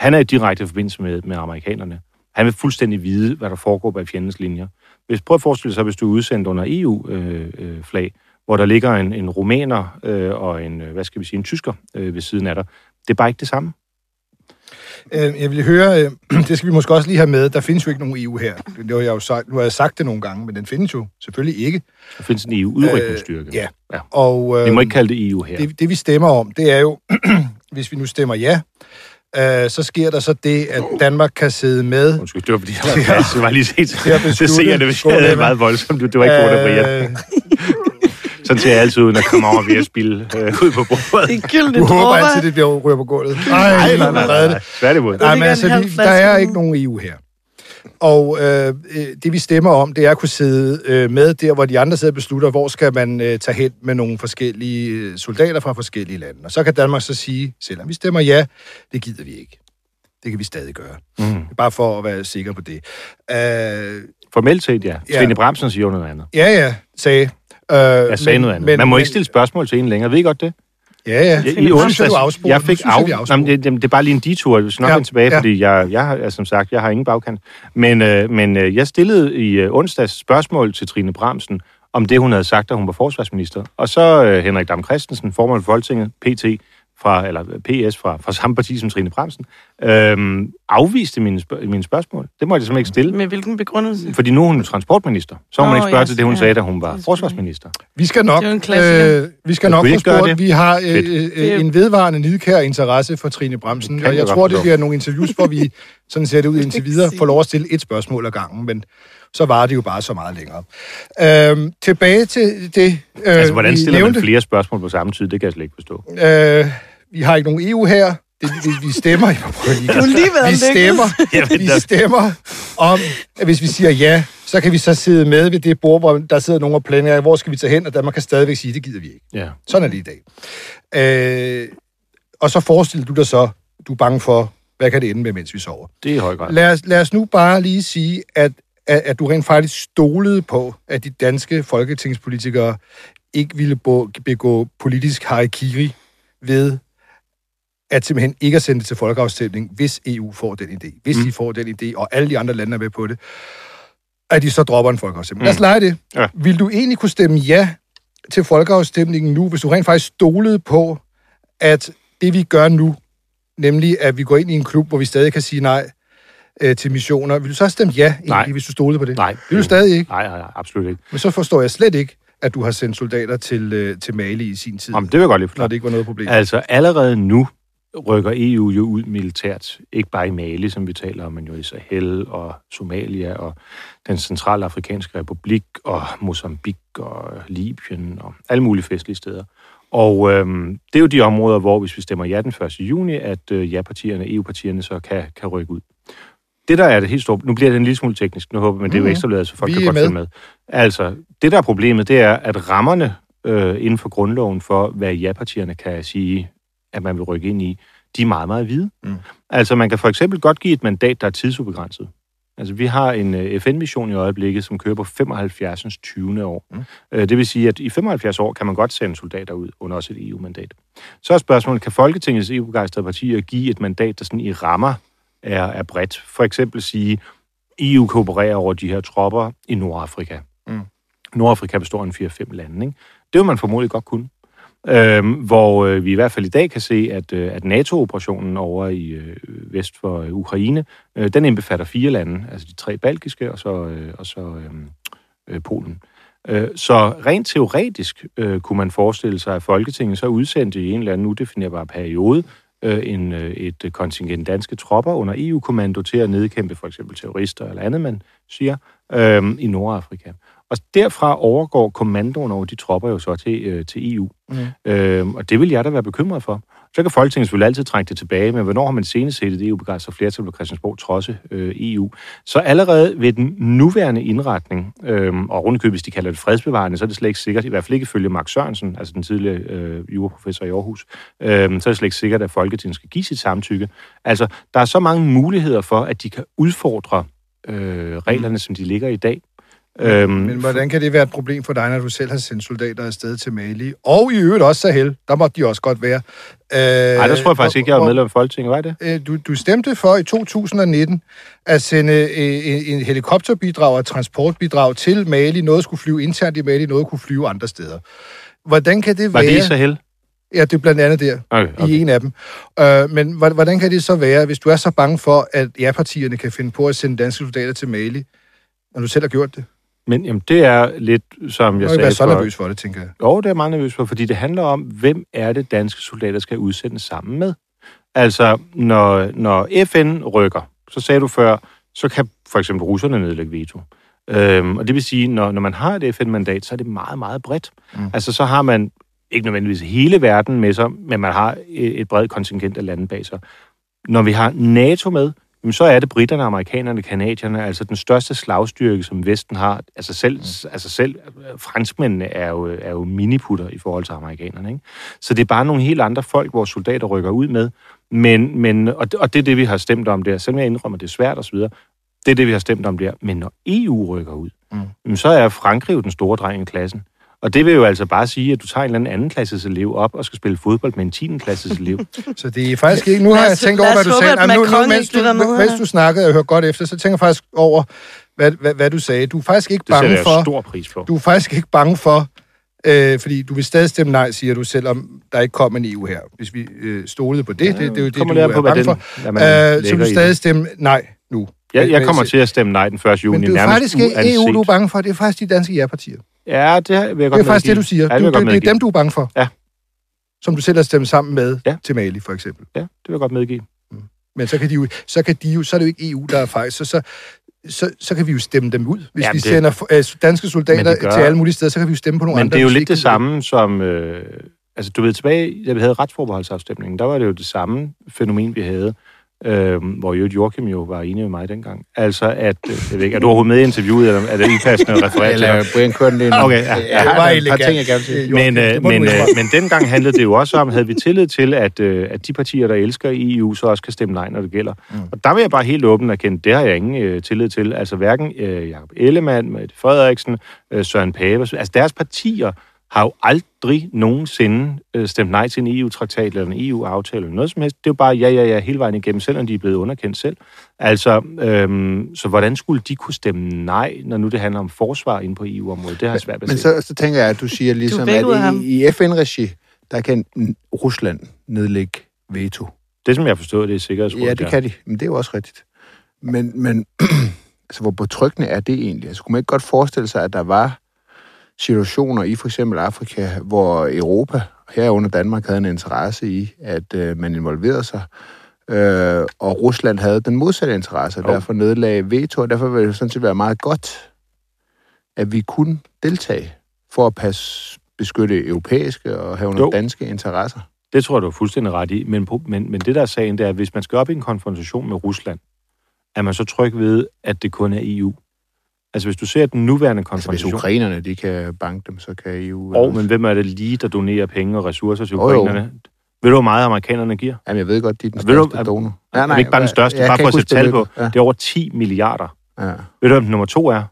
Han er i direkte forbindelse med, med amerikanerne. Han vil fuldstændig vide, hvad der foregår bag fjendens linjer. Hvis, prøv at forestille dig, hvis du er udsendt under EU-flag, øh, øh, hvor der ligger en, en rumæner øh, og en, øh, hvad skal vi sige, en tysker øh, ved siden af dig. Det er bare ikke det samme. Øh, jeg vil høre, øh, det skal vi måske også lige have med, der findes jo ikke nogen EU her. Det har jeg jo sagt, nu har jeg sagt det nogle gange, men den findes jo selvfølgelig ikke. Der findes en EU-udrykningsstyrke. Øh, ja. ja. Og, øh, vi må ikke kalde det EU her. Det, det vi stemmer om, det er jo, hvis vi nu stemmer ja, øh, så sker der så det, at Danmark kan sidde med... Undskyld, det var fordi, jeg var, jeg var lige set. Det ser jeg, det var meget voldsomt. Det var ikke øh, Brian. Sådan ser jeg altid ud, når jeg kommer over ved at spille øh, ud på bordet. Det er gyldne Du håber altid, det bliver ryger på gulvet. Nej, nej, nej, nej, nej. Tværtimod. Nej, men altså, der er ikke nogen EU her. Og øh, det vi stemmer om, det er at kunne sidde øh, med der, hvor de andre sidder og beslutter, hvor skal man øh, tage hen med nogle forskellige øh, soldater fra forskellige lande. Og så kan Danmark så sige, selvom vi stemmer ja, det gider vi ikke. Det kan vi stadig gøre. Mm. Bare for at være sikker på det. Øh, Formelt set, ja. ja. Svende Bramsen siger noget andet. Ja, ja, sagde. Øh, jeg sagde men, noget andet. Men, Man må men, ikke stille spørgsmål til en længere. Ved I godt det? Ja, ja. I, i onsdags, jeg fik af... Jamen, det, det, er bare lige en detur. Vi skal nok ja, tilbage, ja. fordi jeg, jeg har, som sagt, jeg har ingen bagkant. Men, øh, men øh, jeg stillede i øh, onsdags spørgsmål til Trine Bramsen, om det, hun havde sagt, da hun var forsvarsminister. Og så øh, Henrik Dam Christensen, formand for Folketinget, PT, fra, eller PS fra, fra samme parti som Trine Bramsen, øh, afviste mine, spørg- mine spørgsmål. Det måtte jeg simpelthen ikke stille. Med hvilken begrundelse? Fordi nu er hun transportminister. Så må man ikke spørge til det, hun ja. sagde, da hun var er forsvarsminister. Vi skal nok, øh, vi skal nok få spurgt. det? Vi har øh, øh, en vedvarende nidkær interesse for Trine Bremsen, og jeg tror, det bliver nogle interviews, hvor vi sådan ser det ud indtil videre, får lov at stille et spørgsmål ad gangen, men så var det jo bare så meget længere. Øhm, tilbage til det, øh, Altså, hvordan stiller man flere spørgsmål på samme tid? Det kan jeg slet ikke forstå. Øh, vi har ikke nogen EU her. Det, vi, vi stemmer. Jeg må prøve lige. Lige været Vi stemmer, Jamen, vi stemmer om, at hvis vi siger ja, så kan vi så sidde med ved det bord, hvor der sidder nogen og planlægger, hvor skal vi tage hen, og Danmark kan stadigvæk sige, det gider vi ikke. Ja. Sådan er det i dag. Øh, og så forestiller du dig så, du er bange for, hvad kan det ende med, mens vi sover. Det er i høj grad. Lad os, lad os nu bare lige sige, at, at, at du rent faktisk stolede på, at de danske folketingspolitikere ikke ville begå politisk harikiri ved at simpelthen ikke at sende det til folkeafstemning, hvis EU får den idé. Hvis mm. de får den idé, og alle de andre lande er med på det, at de så dropper en folkeafstemning. Mm. Lad os lege det. Ja. Vil du egentlig kunne stemme ja til folkeafstemningen nu, hvis du rent faktisk stolede på, at det vi gør nu, nemlig at vi går ind i en klub, hvor vi stadig kan sige nej øh, til missioner, vil du så stemme ja, egentlig, Nej. hvis du stolede på det? Nej. Vil du stadig ikke. Nej, nej, nej, absolut ikke. Men så forstår jeg slet ikke, at du har sendt soldater til, øh, til Mali i sin tid, Jamen, det vil jeg godt lige når forklare. det ikke var noget problem. Altså, allerede nu rykker EU jo ud militært. Ikke bare i Mali, som vi taler om, men jo i Sahel og Somalia og den centrale afrikanske republik og Mozambique og Libyen og alle mulige festlige steder. Og øhm, det er jo de områder, hvor hvis vi stemmer ja den 1. juni, at øh, ja-partierne, EU-partierne, så kan, kan rykke ud. Det, der er det helt store... Nu bliver det en lille smule teknisk, nu håber jeg, men det er jo Mhm. ekstrabladet, så folk Vi kan godt med. følge med. Altså, det, der er problemet, det er, at rammerne øh, inden for grundloven for, hvad ja-partierne kan sige, at man vil rykke ind i, de er meget, meget hvide. Mm. Altså, man kan for eksempel godt give et mandat, der er tidsubegrænset. Altså, vi har en øh, FN-mission i øjeblikket, som kører på 75. 20. år. Mm. Øh, det vil sige, at i 75 år kan man godt sende soldater ud under også et EU-mandat. Så er spørgsmålet, kan Folketingets EU-begejstrede partier give et mandat, der sådan i rammer er, er bredt? For eksempel sige, EU kan operere over de her tropper i Nordafrika. Mm. Nordafrika består af en 4-5 lande. Ikke? Det vil man formodentlig godt kunne øh, hvor øh, vi i hvert fald i dag kan se, at, øh, at NATO-operationen over i øh, vest for øh, Ukraine, øh, den indbefatter fire lande, altså de tre baltiske og så, øh, og så øh, øh, Polen. Øh, så rent teoretisk øh, kunne man forestille sig, at Folketinget så udsendte i en eller anden udefinerbar periode øh, en, øh, et kontingent danske tropper under EU-kommando til at nedkæmpe for eksempel terrorister eller andet, man siger, øh, i Nordafrika. Og derfra overgår kommandoen over de tropper jo så til, øh, til EU. Mm. Øh, og det vil jeg da være bekymret for. Så kan Folketinget selvfølgelig altid trække det tilbage, men hvornår har man senest set et EU-begejstret flertal på Christiansborg trodse øh, EU? Så allerede ved den nuværende indretning, øh, og rundkøb, hvis de kalder det fredsbevarende, så er det slet ikke sikkert, i hvert fald ikke ifølge Mark Sørensen, altså den tidligere øh, juraprofessor i Aarhus, øh, så er det slet ikke sikkert, at Folketinget skal give sit samtykke. Altså, der er så mange muligheder for, at de kan udfordre øh, reglerne, som de ligger i dag. Øhm, Men hvordan kan det være et problem for dig, når du selv har sendt soldater afsted til Mali? Og i øvrigt også Sahel. Der måtte de også godt være. Øh, Nej, der tror jeg faktisk og- ikke, jeg var medlem af Folketinget, var det? øh, du, du stemte for i 2019 at sende øh, en, en helikopterbidrag og et transportbidrag til Mali. Noget skulle flyve internt i Mali, noget kunne flyve andre steder. Hvordan kan det Var være? det i Sahel? Ja, det er blandt andet der, Okay, okay. i en af dem. Øh, men hvor- hvordan kan det så være, hvis du er så bange for, at ja-partierne kan finde på at sende danske soldater til Mali, når du selv har gjort det? Men jamen, det er lidt, som Jeg jeg må ikke være sagde så nervøs for det, tænker jeg. Jo, det er jeg meget nervøs for, fordi det handler om, hvem er det, danske soldater skal udsendes sammen med. Altså, når, når FN rykker, så sagde du før, så kan for eksempel russerne nedlægge veto. Øhm, og det vil sige, når, når man har et FN-mandat, så er det meget, meget bredt. Mm. Altså, så har man ikke nødvendigvis hele verden med sig, men man har et, et bredt kontingent af lande bag sig. Når vi har NATO med, jamen, så er det britterne, amerikanerne, kanadierne, altså den største slagstyrke, som Vesten har. Altså selv, mm. altså selv øh, franskmændene er jo, er jo miniputter i forhold til amerikanerne. Ikke? Så det er bare nogle helt andre folk, vores soldater rykker ud med. Men, men, og, det, og det er det, vi har stemt om der. Selvom jeg indrømmer, det er svært osv., det er det, vi har stemt om der. Men når EU rykker ud, Mm. mm. så er Frankrig jo den store dreng i klassen. Og det vil jo altså bare sige, at du tager en eller anden anden klasses elev op og skal spille fodbold med en 10. klasses elev. Så det er faktisk ikke... Nu har jeg tænkt over, hvad du håbe, sagde. Jamen, nu, nu, mens, du, med mens du snakkede og hørte godt efter, så tænker jeg faktisk over, hvad, hvad, hvad du sagde. Du er faktisk ikke Det bange jeg for... stor pris på. Du er faktisk ikke bange for, Øh, fordi du vil stadig stemme nej, siger du, selvom der ikke kommer en EU her. Hvis vi øh, stolede på det, det, det, det er jo det, du er bange den- for. Øh, så du vil i stadig det. stemme nej nu. Jeg, jeg Men- kommer til at stemme nej den 1. juni, Men det er jo faktisk ikke uanset. EU, du er bange for. Det er faktisk de danske ja-partier. Ja, det vil jeg godt Det er faktisk det, du siger. Ja, det, godt det, det er dem, du er bange for. Ja. Som du selv har stemt sammen med Ja. til Mali, for eksempel. Ja, det vil jeg godt medgive. Men så kan de jo, så kan de jo, så er det jo ikke EU, der er fejl. Så, så, så, så kan vi jo stemme dem ud. Hvis Jamen, vi det- sender øh, danske soldater Men det gør- til alle mulige steder, så kan vi jo stemme på nogle Men andre. det er jo lidt det samme som... Øh, altså, du ved, tilbage, da vi havde retsforbeholdsafstemningen, der var det jo det samme fænomen, vi havde, øh, hvor jo Joachim jo var enig med mig dengang. Altså, at... Øh, jeg ved ikke, er du overhovedet med i interviewet, eller er det upassende referat til Eller? Brian kører den ind. Okay, ja. Jeg Det var ting, jeg gerne sige. Men, øh, men, øh, men dengang handlede det jo også om, havde vi tillid til, at, øh, at de partier, der elsker EU, så også kan stemme nej, når det gælder. Mm. Og der vil jeg bare helt åbent erkende, det har jeg ingen øh, tillid til. Altså hverken øh, Jacob Ellemann, Mette Frederiksen, øh, Søren Pape, altså deres partier har jo aldrig nogensinde øh, stemt nej til en EU-traktat eller en EU-aftale eller noget som helst. Det er jo bare ja, ja, ja hele vejen igennem, selvom de er blevet underkendt selv. Altså, øhm, så hvordan skulle de kunne stemme nej, når nu det handler om forsvar inde på EU-området? Det har jeg svært ved at Men se. så, så tænker jeg, at du siger ligesom, vækkede at i, i FN-regi, der kan Rusland nedlægge veto. Det, som jeg har forstået, det er sikkerhedsrådet. Ja, det kan de. Men det er jo også rigtigt. Men, men altså, hvor betryggende er det egentlig? Altså, kunne man ikke godt forestille sig, at der var situationer i for eksempel Afrika, hvor Europa, herunder Danmark, havde en interesse i, at øh, man involverede sig, øh, og Rusland havde den modsatte interesse, og derfor nedlagde veto, og derfor ville det sådan set være meget godt, at vi kunne deltage for at passe, beskytte europæiske og herunder Jo. danske interesser. Det tror jeg, du er fuldstændig ret i. Men, men, men det, der er sagen, det er, at hvis man skal op i en konfrontation med Rusland, er man så tryg ved, at det kun er EU. Altså, hvis du ser den nuværende Altså, hvis konfrontation... ukrainerne de kan banke dem, så kan EU... og, men hvem er det lige, der donerer penge og ressourcer til Jo, jo. ukrainerne? Ved du, hvor meget amerikanerne giver? Jamen, jeg ved godt, de er den Ved du- største er- donor. Ja, nej, ikke bare den største, jeg bare for at sætte tal på. Ja, Det er over 10 milliarder. ja, Ved du, hvem nummer to er?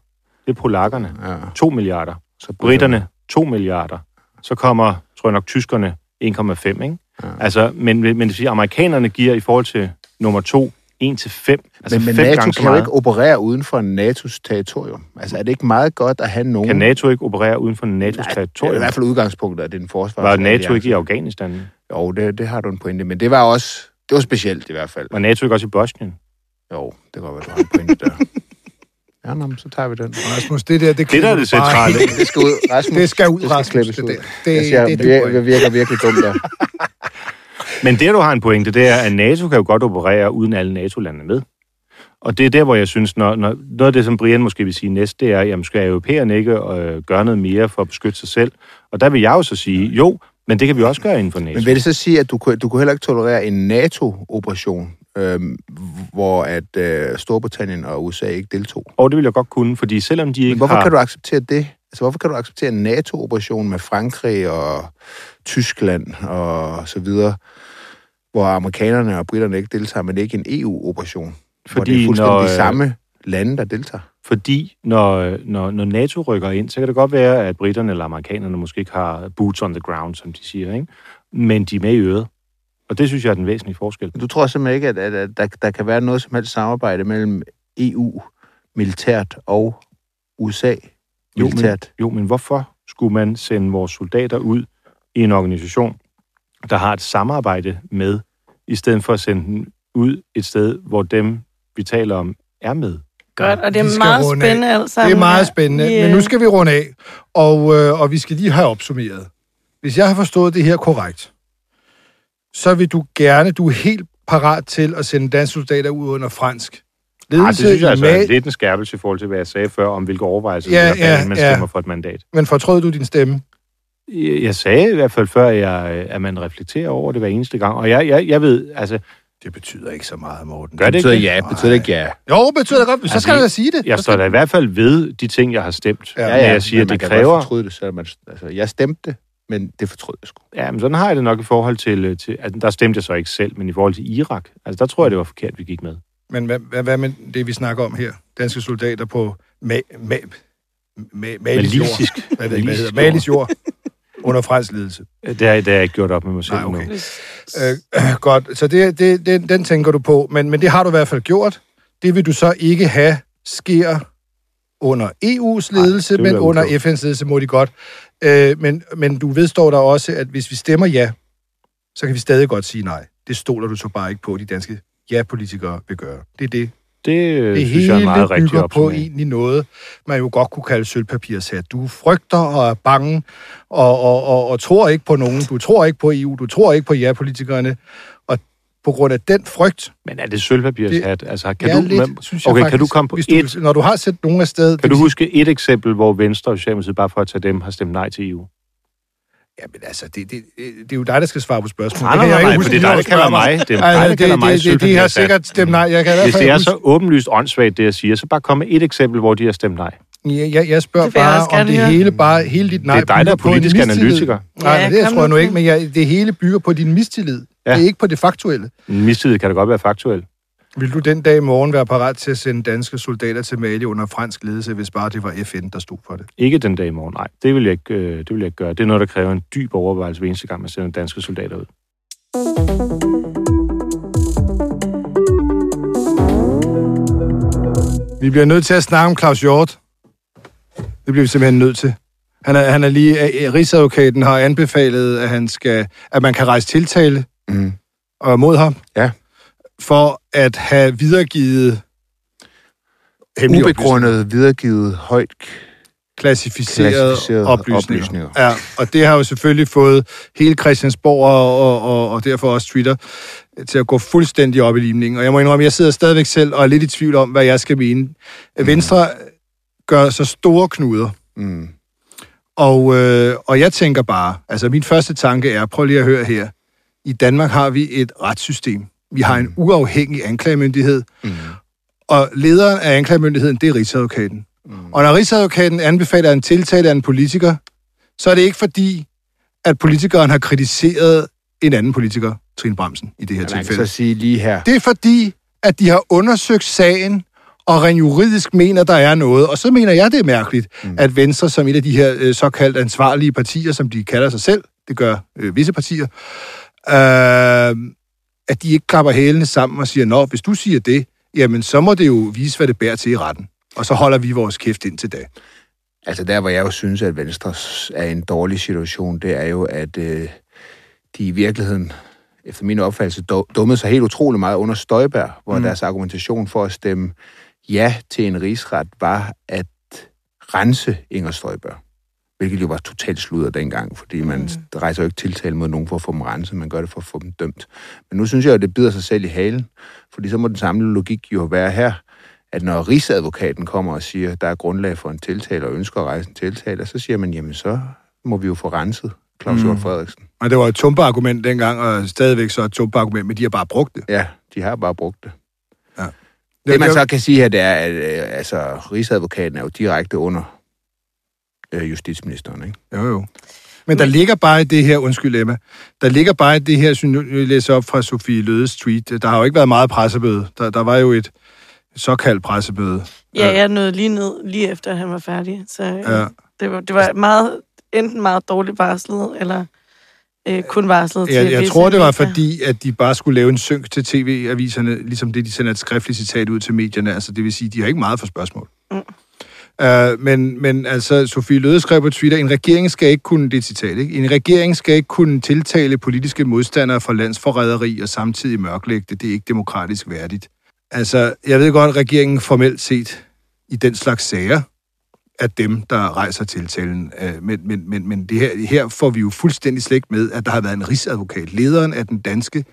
Det er polakkerne. ja. 2 milliarder. Så Britterne, 2 milliarder. Så kommer, tror jeg nok, tyskerne 1,5, ikke? Ja. Altså, men, men det vil sige, amerikanerne giver i forhold til nummer to 1 til 5. Altså Men, men fem NATO gange kan jo ikke operere uden for NATO's territorium. Altså, er det ikke meget godt at have nogen... Kan NATO ikke operere uden for NATO's Nej, det er i territorium? hvert fald udgangspunktet, at det er en forsvars... Var NATO ikke i Afghanistan? Jo, det, det har du en pointe. Men det var også... Det var specielt i hvert fald. Var NATO ikke også i Bosnien? Jo, det kan godt være, du har en pointe der. Ja, nå, men så tager vi den. Rasmus, det der, det, Det der er det centrale. Det skal ud, Rasmus. Det skal ud, det skal Rasmus. Det, der. det, Jeg siger, det, det, det virker virkelig dumt der. Men det, du har en pointe, det er, at NATO kan jo godt operere uden alle NATO-landene med. Og det er der, hvor jeg synes, når, når noget af det, som Brian måske vil sige næst, det er, jamen skal europæerne ikke øh, gøre noget mere for at beskytte sig selv? Og der vil jeg jo så sige, jo, men det kan vi også gøre inden for NATO. Men vil det så sige, at du, du kunne heller ikke tolerere en NATO-operation, øhm, hvor at øh, Storbritannien og USA ikke deltog? Og det vil jeg godt kunne, fordi selvom de Men ikke hvorfor har... kan du acceptere det? Altså, hvorfor kan du acceptere en NATO-operation med Frankrig og Tyskland og så videre, hvor amerikanerne og britterne ikke deltager, men ikke en EU-operation? hvor det Fordi er fuldstændig når, de øh, samme lande, der deltager. Fordi når, når, når NATO rykker ind, så kan det godt være, at britterne eller amerikanerne måske ikke har boots on the ground, som de siger, ikke? men de er med i øret. Og det synes jeg er den væsentlige forskel. Du tror simpelthen ikke, at, at, at der, der kan være noget som helst samarbejde mellem EU militært og USA Jo, men- militært? Jo, men hvorfor skulle man sende vores soldater ud i en organisation, der har et samarbejde med, i stedet for at sende dem ud et sted, hvor dem, vi taler om, er med? Godt, og det er meget spændende alt sammen. Det er meget spændende, Vi, men nu skal vi runde af, og, øh, og vi skal lige have opsummeret. Hvis jeg har forstået det her korrekt, så vil du gerne, du er helt parat til at sende danske soldater ud under fransk Ej, det synes jeg altså er lidt en skærpelse i forhold til, hvad jeg sagde før, om hvilke overvejelser Ja, der ja, man ja. stemmer for et mandat. men fortrød du din stemme? Jeg sagde i hvert fald før, jeg, at man reflekterer over det hver eneste gang. Og jeg, jeg, jeg ved, altså, Det betyder ikke så meget, Morten. gør det ikke det? ja, betyder det ikke ja. Jo, betyder det godt. Så Altså, skal jeg da sige det. Jeg Så står da i hvert fald ved de ting, jeg har stemt. Ja, Ja, jeg siger, men man det kan kræver... godt fortryde det, så man, altså, jeg stemte det, men det fortrød jeg sgu. Ja, men sådan har jeg det nok i forhold til... øh, til altså, der stemte jeg så ikke selv, men i forhold til Irak. Altså, der tror jeg, det var forkert, vi gik med. Men hvad, hvad, hvad med det, vi snakker om her? Danske soldater på ma, ma, ma, Malis jord. Ikke, hvad det hedder. Walisisk Malis jord. Under fransk ledelse. Det har, det har jeg ikke gjort op med mig selv Nej, okay. endnu. Øh, godt, så det, det, det, den tænker du på, men, men det har du i hvert fald gjort. Det vil du så ikke have sker under EU's ledelse, vil men under uklogt. FN's ledelse må de godt. Øh, men, men du vedstår der også, at hvis vi stemmer ja, så kan vi stadig godt sige nej. Det stoler du så bare ikke på, at de danske ja-politikere vil gøre. Det er det. Det, øh, Det synes jeg er meget rigtig bygger på opsummering. egentlig noget, man jo godt kunne kalde sølvpapirshat. Du frygter og er bange og, og, og, og tror ikke på nogen. Du tror ikke på EU. Du tror ikke på ja-politikerne. Og på grund af den frygt, Men er det sølvpapirshat? Altså, kan ja, du, lidt, synes jeg okay, faktisk, kan du komme på et, du, Når du har set nogen af sted... kan du huske et eksempel, hvor Venstre og Socialdemokratiet, bare for at tage dem, har stemt nej til EU? Jamen altså, det, det, det er jo dig, der skal svare på spørgsmålet. Nej, Det kan nej, jeg nej, ikke for det er dig, der kalder mig. Det er dig, der kalder mig det- det- De har sikkert stemt nej. Jeg kan Hvis det er så åbenlyst åndssvagt, det jeg siger, så bare kom med et eksempel, hvor de har stemt nej. Jeg, jeg, jeg spørger Det bare, om det hele, bare, hele dit nej Det er dig, der er politisk analytiker. Nej, Ja, det tror jeg nu ikke, men jeg, det hele bygger på din mistillid. Ja. Det er ikke på det faktuelle. Mistillid kan da godt være faktuel. Vil du den dag i morgen være parat til at sende danske soldater til Mali under fransk ledelse, hvis bare det var FN, der stod for det? Ikke den dag i morgen, nej. Det vil, jeg ikke, øh, det vil jeg ikke gøre. Det er noget, der kræver en dyb overvejelse hver eneste gang, man sender danske soldater ud. Vi bliver nødt til at snakke om Claus Hjort. Det bliver vi simpelthen nødt til. Han er, han er lige... Rigsadvokaten har anbefalet, at, han skal, at man kan rejse tiltale Mm. og mod ham. Ja. For at have videregivet hemmelige Ubegrundet videregivet højt klassificerede, Klassificerede oplysninger. oplysninger. Ja, og det har jo selvfølgelig fået hele Christiansborg og, og, og, og derfor også Twitter til at gå fuldstændig op i limningen. Og jeg må indrømme, at jeg sidder stadigvæk selv og er lidt i tvivl om, hvad jeg skal mene. Venstre gør så store knuder, Mm. og, øh, og jeg tænker bare, altså min første tanke er, prøv lige at høre her. I Danmark har vi et retssystem. Vi har en uafhængig anklagemyndighed, Mm. og lederen af anklagemyndigheden, det er Rigsadvokaten. Mm. Og når Rigsadvokaten anbefaler en tiltale af en politiker, så er det ikke fordi, at politikeren har kritiseret en anden politiker, Trine Bremsen, i det her kan tilfælde. så sige lige her. Det er fordi, at de har undersøgt sagen, og rent juridisk mener, der er noget. Og så mener jeg, det er mærkeligt, mm. at Venstre, som et af de her øh, såkaldt ansvarlige partier, som de kalder sig selv, det gør øh, visse partier, øh, at de ikke klapper hælene sammen og siger, nå, hvis du siger det, jamen så må det jo vise, hvad det bærer til i retten. Og så holder vi vores kæft indtil da. Altså der, hvor jeg jo synes, at Venstre er en dårlig situation, det er jo, at øh, de i virkeligheden, efter min opfattelse, dum- dummede sig helt utrolig meget under Støjberg, hvor mm. deres argumentation for at stemme ja til en rigsret var at rense Inger Støjberg. Hvilket jo var totalt sludder dengang, fordi man mm. rejser jo ikke tiltale mod nogen for at få dem renset, man gør det for at få dem dømt. Men nu synes jeg at det bider sig selv i halen, fordi så må den samme logik jo være her, at når rigsadvokaten kommer og siger, at der er grundlag for en tiltale og ønsker at rejse en tiltale, så siger man, jamen så må vi jo få renset Claus Mm. Hjort Frederiksen. Og det var et tumpe-argument dengang, og stadigvæk så et tumpe-argument, men de har bare brugt det. Ja, de har bare brugt det. Ja. Det man så kan sige her, det er, at øh, altså, rigsadvokaten er jo direkte under øh, justitsministeren, ikke? Jo, jo. Men der ligger bare i det her, undskyld Emma, der ligger bare i det her, som jeg læser op fra Sofie Lødes tweet, der har jo ikke været meget pressebøde. Der, der var jo et såkaldt pressebøde. Ja, jeg nåede lige ned, lige efter han var færdig. Så Ja. ja. det, var, det var meget, enten meget dårligt varslet, eller øh, kun varslet til Jeg, jeg tror, det var fordi, at de bare skulle lave en synk til tv-aviserne, ligesom det, de sender et skriftligt citat ud til medierne. Altså, det vil sige, de har ikke meget for spørgsmål. Mm. Uh, men, men altså, Sofie Løde skrev på Twitter, en regering skal ikke kunne, det citat, ikke? En regering skal ikke kunne tiltale politiske modstandere for landsforræderi og samtidig mørklægge det. Det er ikke demokratisk værdigt. Altså, jeg ved godt, at regeringen formelt set i den slags sager, er dem, der rejser tiltalen. Uh, Men, men, men, men det her, her får vi jo fuldstændig slægt med, at der har været en rigsadvokat, lederen af den danske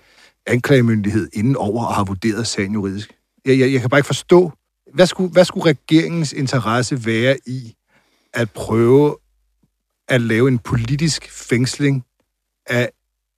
anklagemyndighed, inden over og har vurderet sagen juridisk. Jeg, jeg, jeg kan bare ikke forstå, hvad skulle, hvad skulle regeringens interesse være i at prøve at lave en politisk fængsling af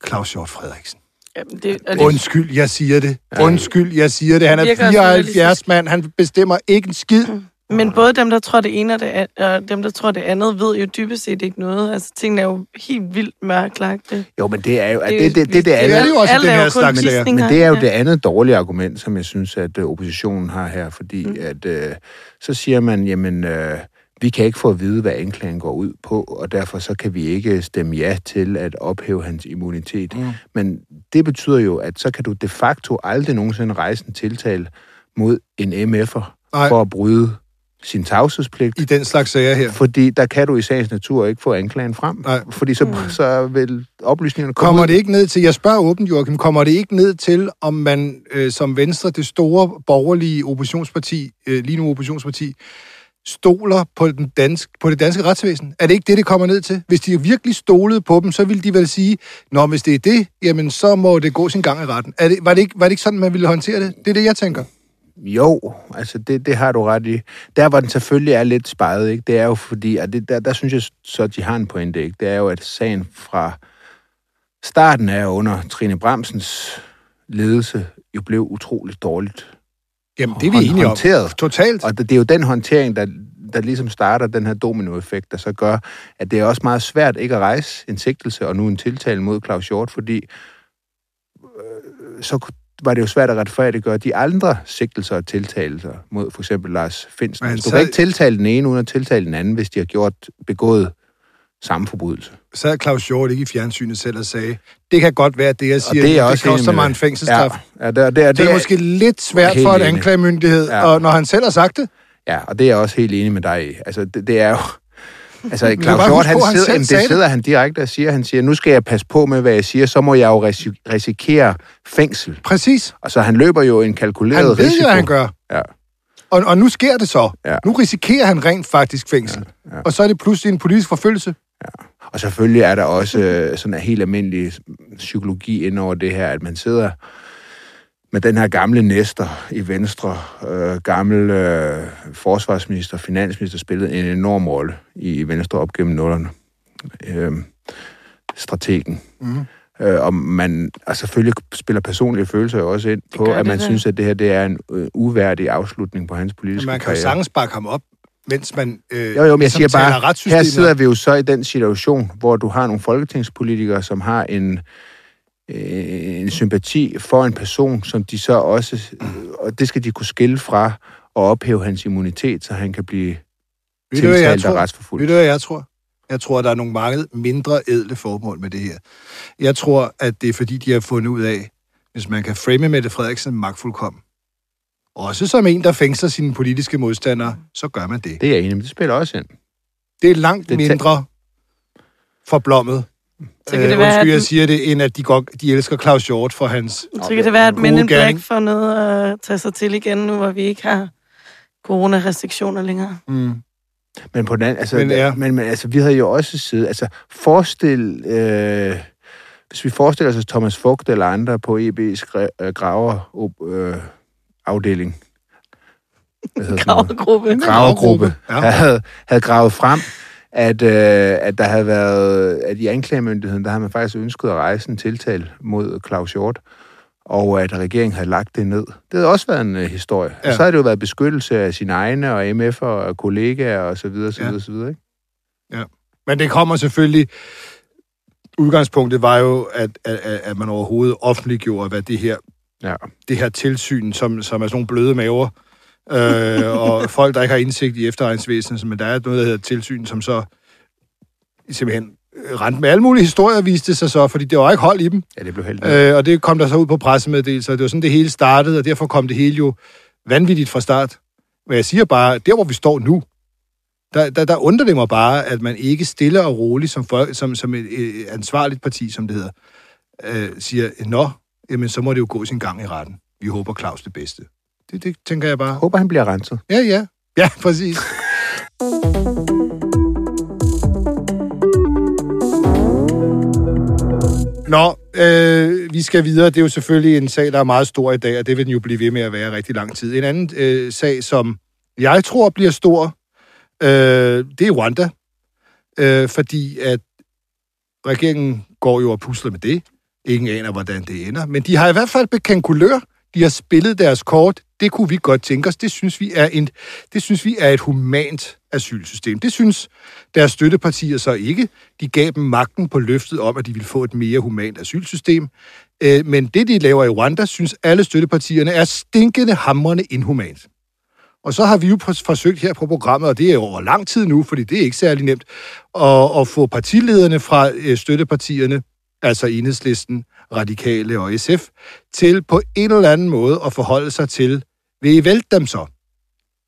Claus Hjort Frederiksen? Jamen, det, det, Undskyld, jeg siger det. Undskyld, jeg siger det. Han er Virker 74 mand. Han bestemmer ikke en skid. Men både dem, der tror det ene og, det, an- og dem, der tror det andet, ved jo dybest set ikke noget. Altså, tingene er jo helt vildt mørklagte. Jo, men det er jo... Det Det, er jo- det, det, det, det, Det er andet, det jo også den er her slags sager. Men det er jo Ja. det andet dårlige argument, som jeg synes, at øh, oppositionen har her, fordi mm. at øh, så siger man, jamen, øh, vi kan ikke få at vide, hvad anklagen går ud på, og derfor så kan vi ikke stemme ja til at ophæve hans immunitet. Mm. Men det betyder jo, at så kan du de facto aldrig nogensinde rejse en tiltale mod en MF'er for at bryde sin tavshedspligt. I den slags sager her. Fordi der kan du i sagens natur ikke få anklagen frem. Nej. Fordi så, mm. så vil oplysningerne komme Kommer ud. det ikke ned til, jeg spørger åbent, Joachim, kommer det ikke ned til, om man øh, som Venstre, det store borgerlige oppositionsparti, øh, lige nu oppositionsparti, stoler på, den dansk, på det danske retsvæsen? Er det ikke det, det kommer ned til? Hvis de virkelig stolede på dem, så ville de vel sige, Nå, hvis det er det, jamen så må det gå sin gang i retten. Er det, var, det ikke, var det ikke sådan, man ville håndtere det? Det er det, jeg tænker. Jo, altså det, det har du ret i. Der, hvor den selvfølgelig er lidt spejet, ikke, det er jo fordi, og det, der, der synes jeg så, at de har en pointe, ikke, det er jo, at sagen fra starten af under Trine Bremsens ledelse jo blev utroligt dårligt Jamen, det er vi hånd- enige om. håndteret. Totalt. Og det, det er jo den håndtering, der, der ligesom starter den her dominoeffekt, der så gør, at det er også meget svært ikke at rejse en sigtelse og nu en tiltale mod Claus Hjort, fordi øh, så var det jo svært at retfærdiggøre de andre sigtelser og tiltalelser mod for eksempel Lars Finsen. Men Du sad- kan ikke tiltale den ene uden at tiltale den anden, hvis de har gjort begået samme forbrydelse. Så er Claus Hjort ikke i fjernsynet selv og sagde, det kan godt være, at det, jeg Og siger, det er jeg det, også koster mig med en fængselsstraf. Ja, ja det, det, det, Det er måske lidt svært for en anklagemyndighed, Ja. og når han selv har sagt det. Ja, og det er jeg også helt enig med dig i. Altså, det, det er jo... Altså, Claus Hjort, han han sidder, sagde det sidder han direkte og siger, han siger, nu skal jeg passe på med, hvad jeg siger, så må jeg jo ris- risikere fængsel. Præcis. Og så han løber jo en kalkuleret Han ved risiko. jo, hvad han gør. Ja. Og, og nu sker det så. Ja. Nu risikerer han rent faktisk fængsel. Ja, ja. Og så er det pludselig en politisk forfølgelse. Og selvfølgelig er der også øh, sådan en helt almindelig psykologi ind over det her, at man sidder med den her gamle næster i Venstre, øh, gammel øh, forsvarsminister, finansminister, spillede en enorm rolle i, i Venstre op gennem nullerne. Øh, strategen. Mhm. Øh, og man, og selvfølgelig spiller personlige følelser jo også ind på, at det man da. synes, at det her det er en øh, uværdig afslutning på hans politiske man kan jo karriere. sagtens bakke ham op, mens man øh, Jo, jo, men jeg siger bare, her sidder vi jo så i den situation, hvor du har nogle folketingspolitikere, som har en, øh, en sympati for en person, som de så også, øh, og det skal de kunne skille fra og ophæve hans immunitet, så han kan blive Ved hvad jeg tiltalt og tror? Ved du, hvad jeg tror? Jeg tror, der er nogle mange mindre edle formål med det her. Jeg tror, at det er fordi, de har fundet ud af, hvis man kan frame Mette Frederiksen magtfuldkommen, også som en, der fængsler sine politiske modstandere, så gør man det. Det er jeg enig men det spiller også ind. Det er langt Det mindre forblommet, Så kan det øh, være, undskyld, at- jeg siger det, end at de, godt, de elsker Claus Hjort for hans... Så kan det være, at Men in. Black får noget at tage sig til igen, nu hvor vi ikke har coronarestriktioner længere. Mm. Men på den anden, altså, Men men, ja. men, men altså, vi havde jo også siddet, altså, forestil, øh, hvis vi forestiller os Thomas Fugt eller andre på EB's øh, graver øh, afdeling? Gravergruppe. gravergruppe Ja. ja. havde, havde gravet frem, at, øh, at der havde været, at i anklagemyndigheden, der havde man faktisk ønsket at rejse en tiltal mod Claus Hjort, og at regeringen havde lagt det ned. Det havde også været en uh, historie. Ja. Ja. Og så havde det jo været beskyttelse af sine egne og MF'er og kollegaer og så videre, så Ja. videre, så videre. Ikke? Men det kommer selvfølgelig... Udgangspunktet var jo, at, at, at at man overhovedet offentliggjorde, hvad det her, Ja. det her tilsyn, som, som er sådan nogle bløde maver, øh, og folk, der ikke har indsigt i efterregningsvæsenet, men der er noget, der hedder tilsyn, som så simpelthen øh, rent med alle mulige historier viste sig så, fordi det var ikke hold i dem. Ja, det blev helt Øh, og det kom der så ud på pressemeddelelser. Det var sådan, det hele startede, og derfor kom det hele jo vanvittigt fra start. Men jeg siger bare, der hvor vi står nu, der, der, der undrer det mig bare, at man ikke stille og roligt som, folk, som, som et, et ansvarligt parti, som det hedder, øh, siger, nå, jamen så må det jo gå sin gang i retten. Vi håber Claus det bedste. Det, det tænker jeg bare. Jeg håber, han bliver renset. Ja, ja. Ja, præcis. Nå, øh, vi skal videre. Det er jo selvfølgelig en sag, der er meget stor i dag, og det vil den jo blive ved med at være rigtig lang tid. En anden øh, sag, som jeg tror bliver stor, øh, det er Rwanda. Øh, fordi at regeringen går jo og pusler med det. Ingen aner, hvordan det ender. Men de har i hvert fald bekendt kulør. De har spillet deres kort. Det kunne vi godt tænke os. Det synes vi er, en, det synes vi er et humant asylsystem. Det synes deres støttepartier så ikke. De gav dem magten på løftet om, at de ville få et mere humant asylsystem. Øh, Men det, de laver i Rwanda, synes alle støttepartierne er stinkende hamrende inhumant. Og så har vi jo forsøgt her på programmet, og det er jo over lang tid nu, fordi det er ikke særlig nemt, at, at få partilederne fra øh, støttepartierne, altså Enhedslisten, Radikale og SF, til på en eller anden måde at forholde sig til, vil I vælte dem så?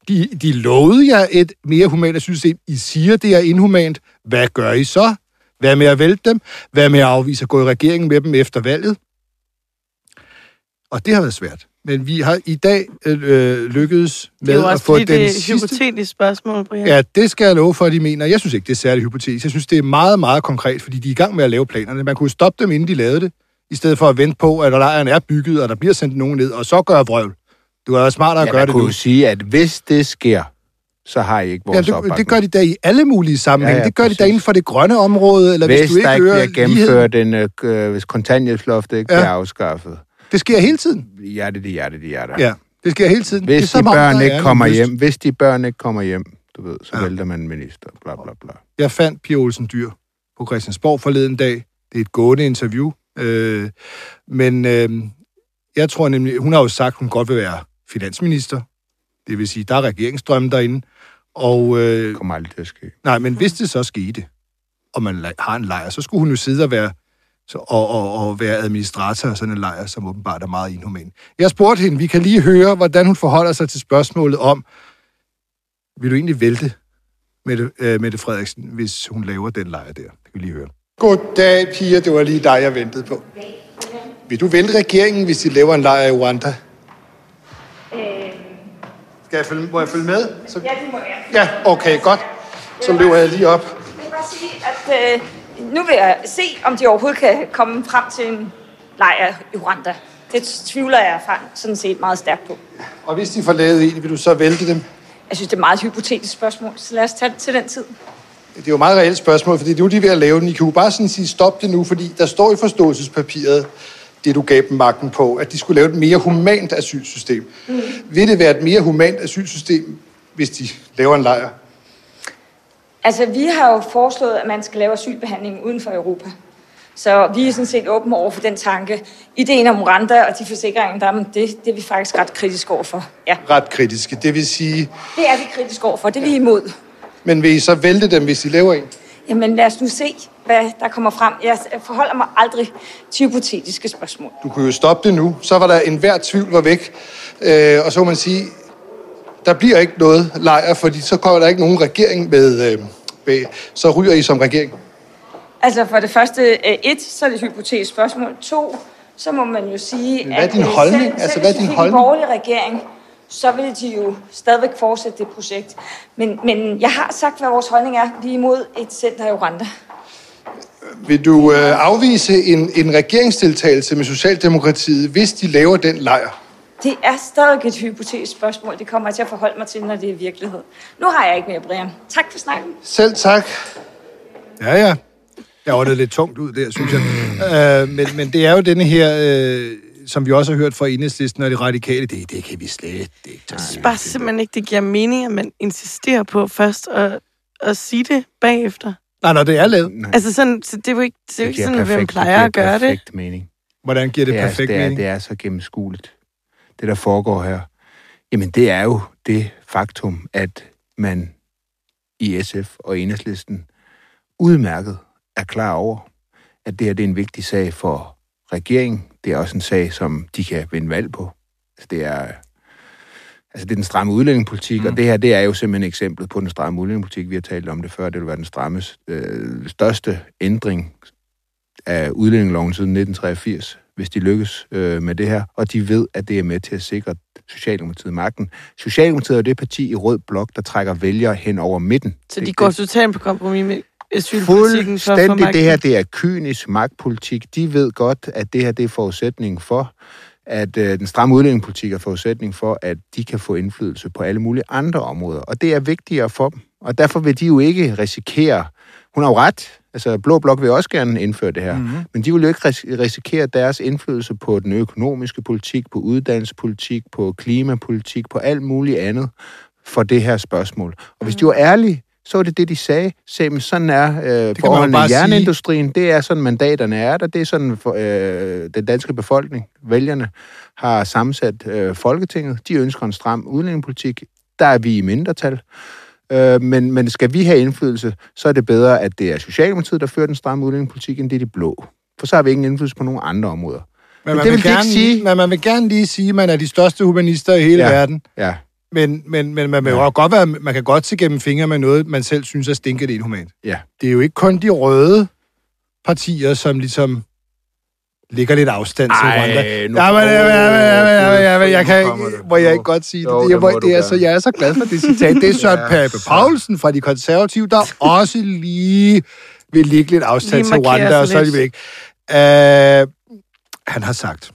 De, de lovede jer et mere humant asylsystem. I siger, det er inhumant. Hvad gør I så? Hvad med at vælte dem? Hvad med at afvise at gå i regeringen med dem efter valget? Og det har været svært. Men vi har i dag øh, lykkedes Det er med at få den det er sidste... hypotetisk spørgsmål, Brian. Ja, det skal jeg love for, at de mener. Jeg synes ikke, det er særlig hypotetisk. Jeg synes, det er meget, meget konkret, fordi de er i gang med at lave planerne. Man kunne stoppe dem, inden de lavede det, i stedet for at vente på, at lejren er bygget, og der bliver sendt nogen ned, og så gør vrøvl. Det var smartere at Ja, gøre det kunne nu. jo sige, at hvis det sker, så har I ikke Ja, vores det, opbakning. det gør de da i alle mulige sammenhænge. Ja, Ja, ja, ja, det gør de da præcis. inden for det grønne område, eller hvis, hvis du ikke der ikke bliver gennemført en, øh, øh, hvis kontanthjælpsloftet ikke Ja. ja. bliver afskaffet. Det sker hele tiden. Hjerte, det hjerte, det hjerte. Ja, det sker hele tiden. det er Hvis som de børn ikke er kommer lyst. hjem, hvis de børn ikke kommer hjem, du ved, så Ja. ja. vælter man minister, bla bla bla. Jeg fandt Pia Olsen Dyr på Christiansborg forleden dag. Det er et gående interview. Øh, men øh, jeg tror nemlig, hun har jo sagt, hun godt vil være finansminister. Det vil sige, der er regeringsstrømme derinde. Og øh, Det kommer aldrig til at ske. nej, men hvis det så skete, og man har en lejr, så skulle hun jo sidde og være, så, og, og, og være administrator af sådan en lejr, som åbenbart er meget inhuman. Jeg spurgte hende, vi kan lige høre, hvordan hun forholder sig til spørgsmålet om, vil du egentlig vælte Mette, øh, Mette Frederiksen, hvis hun laver den lejr der? Det kan vi lige høre. Goddag, Pia. Det var lige dig, jeg ventede på. Vil du vælte regeringen, hvis de laver en lejr i Rwanda? Skal jeg følge, må jeg følge med? Så... Ja, det må jeg. Ja, okay, godt. Så løber jeg lige op. Jeg vil bare sige, at øh, nu vil jeg se, om de overhovedet kan komme frem til en lejr i Rwanda. Det tvivler jeg sådan set meget stærkt på. Og hvis de får lavet en, vil du så vælte dem? Jeg synes, det er et meget hypotetisk spørgsmål, så lad os tage det til den tid. Det er jo et meget reelt spørgsmål, fordi det er de ved at lave den. I kan jo bare sådan sige, stop det nu, fordi der står i forståelsespapiret, det du gav dem magten på, at de skulle lave et mere humant asylsystem. Mm. Vil det være et mere humant asylsystem, hvis de laver en lejr? Altså, vi har jo foreslået, at man skal lave asylbehandling uden for Europa. Så vi er sådan set åbne over for den tanke. Ideen om Rwanda og de forsikringer, der er, det, det er vi faktisk ret kritiske over for. Ja, Ret kritiske. Det vil sige, det er vi kritiske over for. Det er vi imod. men vil I så vælte dem, hvis de laver en? Jamen lad os nu se, hvad der kommer frem. Jeg forholder mig aldrig til hypotetiske spørgsmål. Du kunne jo stoppe det nu. Så var der enhver tvivl var væk. Øh, og så må man sige, der bliver ikke noget lejr, fordi så kommer der ikke nogen regering med... Øh, med så ryger I som regering. Altså for det første, øh, et, så er det et hypotetisk spørgsmål. To, så må man jo sige, hvad er din øh, holdning? Selv, Altså, hvad er din holdning? en borgerlig regering, så vil de jo stadigvæk fortsætte det projekt. Men, men jeg har sagt, hvad vores holdning er. Vi er imod et center i Rwanda. Vil du øh, afvise en, en regeringsdeltagelse med Socialdemokratiet, hvis de laver den lejr? Det er stadig et hypotetisk spørgsmål. Det kommer jeg til at forholde mig til, når det er virkelighed. Nu har jeg ikke mere, Brian. Tak for snakken. Selv tak. Ja, ja. Jeg åndede lidt tungt ud der, synes jeg. Øh, men, men det er jo denne her, øh, som vi også har hørt fra enhedslisten og de radikale, det, det kan vi slet ikke tage. Jeg synes bare simpelthen ikke, det giver mening, at man insisterer på først at, at sige det bagefter. Nej, når det er lavet. Nej, Altså sådan, så det er jo ikke, det er jo ikke sådan, hvem perfekt- plejer at giver gøre det. perfekt mening. Hvordan giver det, det er, perfekt det er, mening? Det er så gennemskueligt, det der foregår her. Jamen, det er jo det faktum, at man i SF og Enhedslisten udmærket er klar over, at det her det er en vigtig sag for regeringen. Det er også en sag, som de kan vinde valg på. Altså, det er, altså, det er den stramme udlændingepolitik, mm. og det her det er jo simpelthen eksemplet på den stramme udlændingepolitik. Vi har talt om det før. Det vil være den stramme, øh, største ændring af udlændingeloven siden 1983, hvis de lykkes øh, med det her, og de ved, at det er med til at sikre Socialdemokratiet magten. Socialdemokratiet er jo det parti i rød blok, der trækker vælgere hen over midten. Så de Det- går totalt på kompromis med asylpolitikken for få Fuldstændig. Det her, magten. det er kynisk magtpolitik. De ved godt, at det her, det er forudsætning for, at øh, den stramme udlændingepolitik er forudsætning for, at de kan få indflydelse på alle mulige andre områder. Og det er vigtigere for dem. Og derfor vil de jo ikke risikere... Hun har jo ret. Altså, Blå Blok vil også gerne indføre det her. Mm-hmm. Men de vil jo ikke ris- risikere deres indflydelse på den økonomiske politik, på uddannelsespolitik, på klimapolitik, på alt muligt andet for det her spørgsmål. Og hvis de var ærlige, så var det det, de sagde. sagde men sådan er øh, forholdene i sige. jernindustrien. Det er sådan, mandaterne er der. Det er sådan, for, øh, den danske befolkning, vælgerne, har sammensat øh, Folketinget. De ønsker en stram udlændingepolitik. Der er vi i mindretal. Øh, men, men skal vi have indflydelse, så er det bedre, at det er Socialdemokratiet, der fører den stramme udlændingepolitik, end det er de blå. For så har vi ingen indflydelse på nogen andre områder. Men, Men man det vil vil de ikke gerne, sige. Men man vil gerne lige sige, at man er de største humanister i hele Ja. verden. Ja. Men, men, men man, ja. godt være, man kan godt se gennem fingre med noget, man selv synes er stinkende inhumant. Ja. Det er jo ikke kun de røde partier, som ligesom ligger lidt afstand til Rwanda. nu- Ja, men, ja, ja, ja, ja, ja, ja, jeg kan det. må jeg ikke godt sige det. Jo, det, det jeg, du det er, så, jeg er så glad for det citat. Det er Søren Ja, Pape Paulsen fra De Konservative, der også lige vil ligge lidt afstand Lige til Rwanda, og så lidt. alligevel ikke. Uh, han har sagt,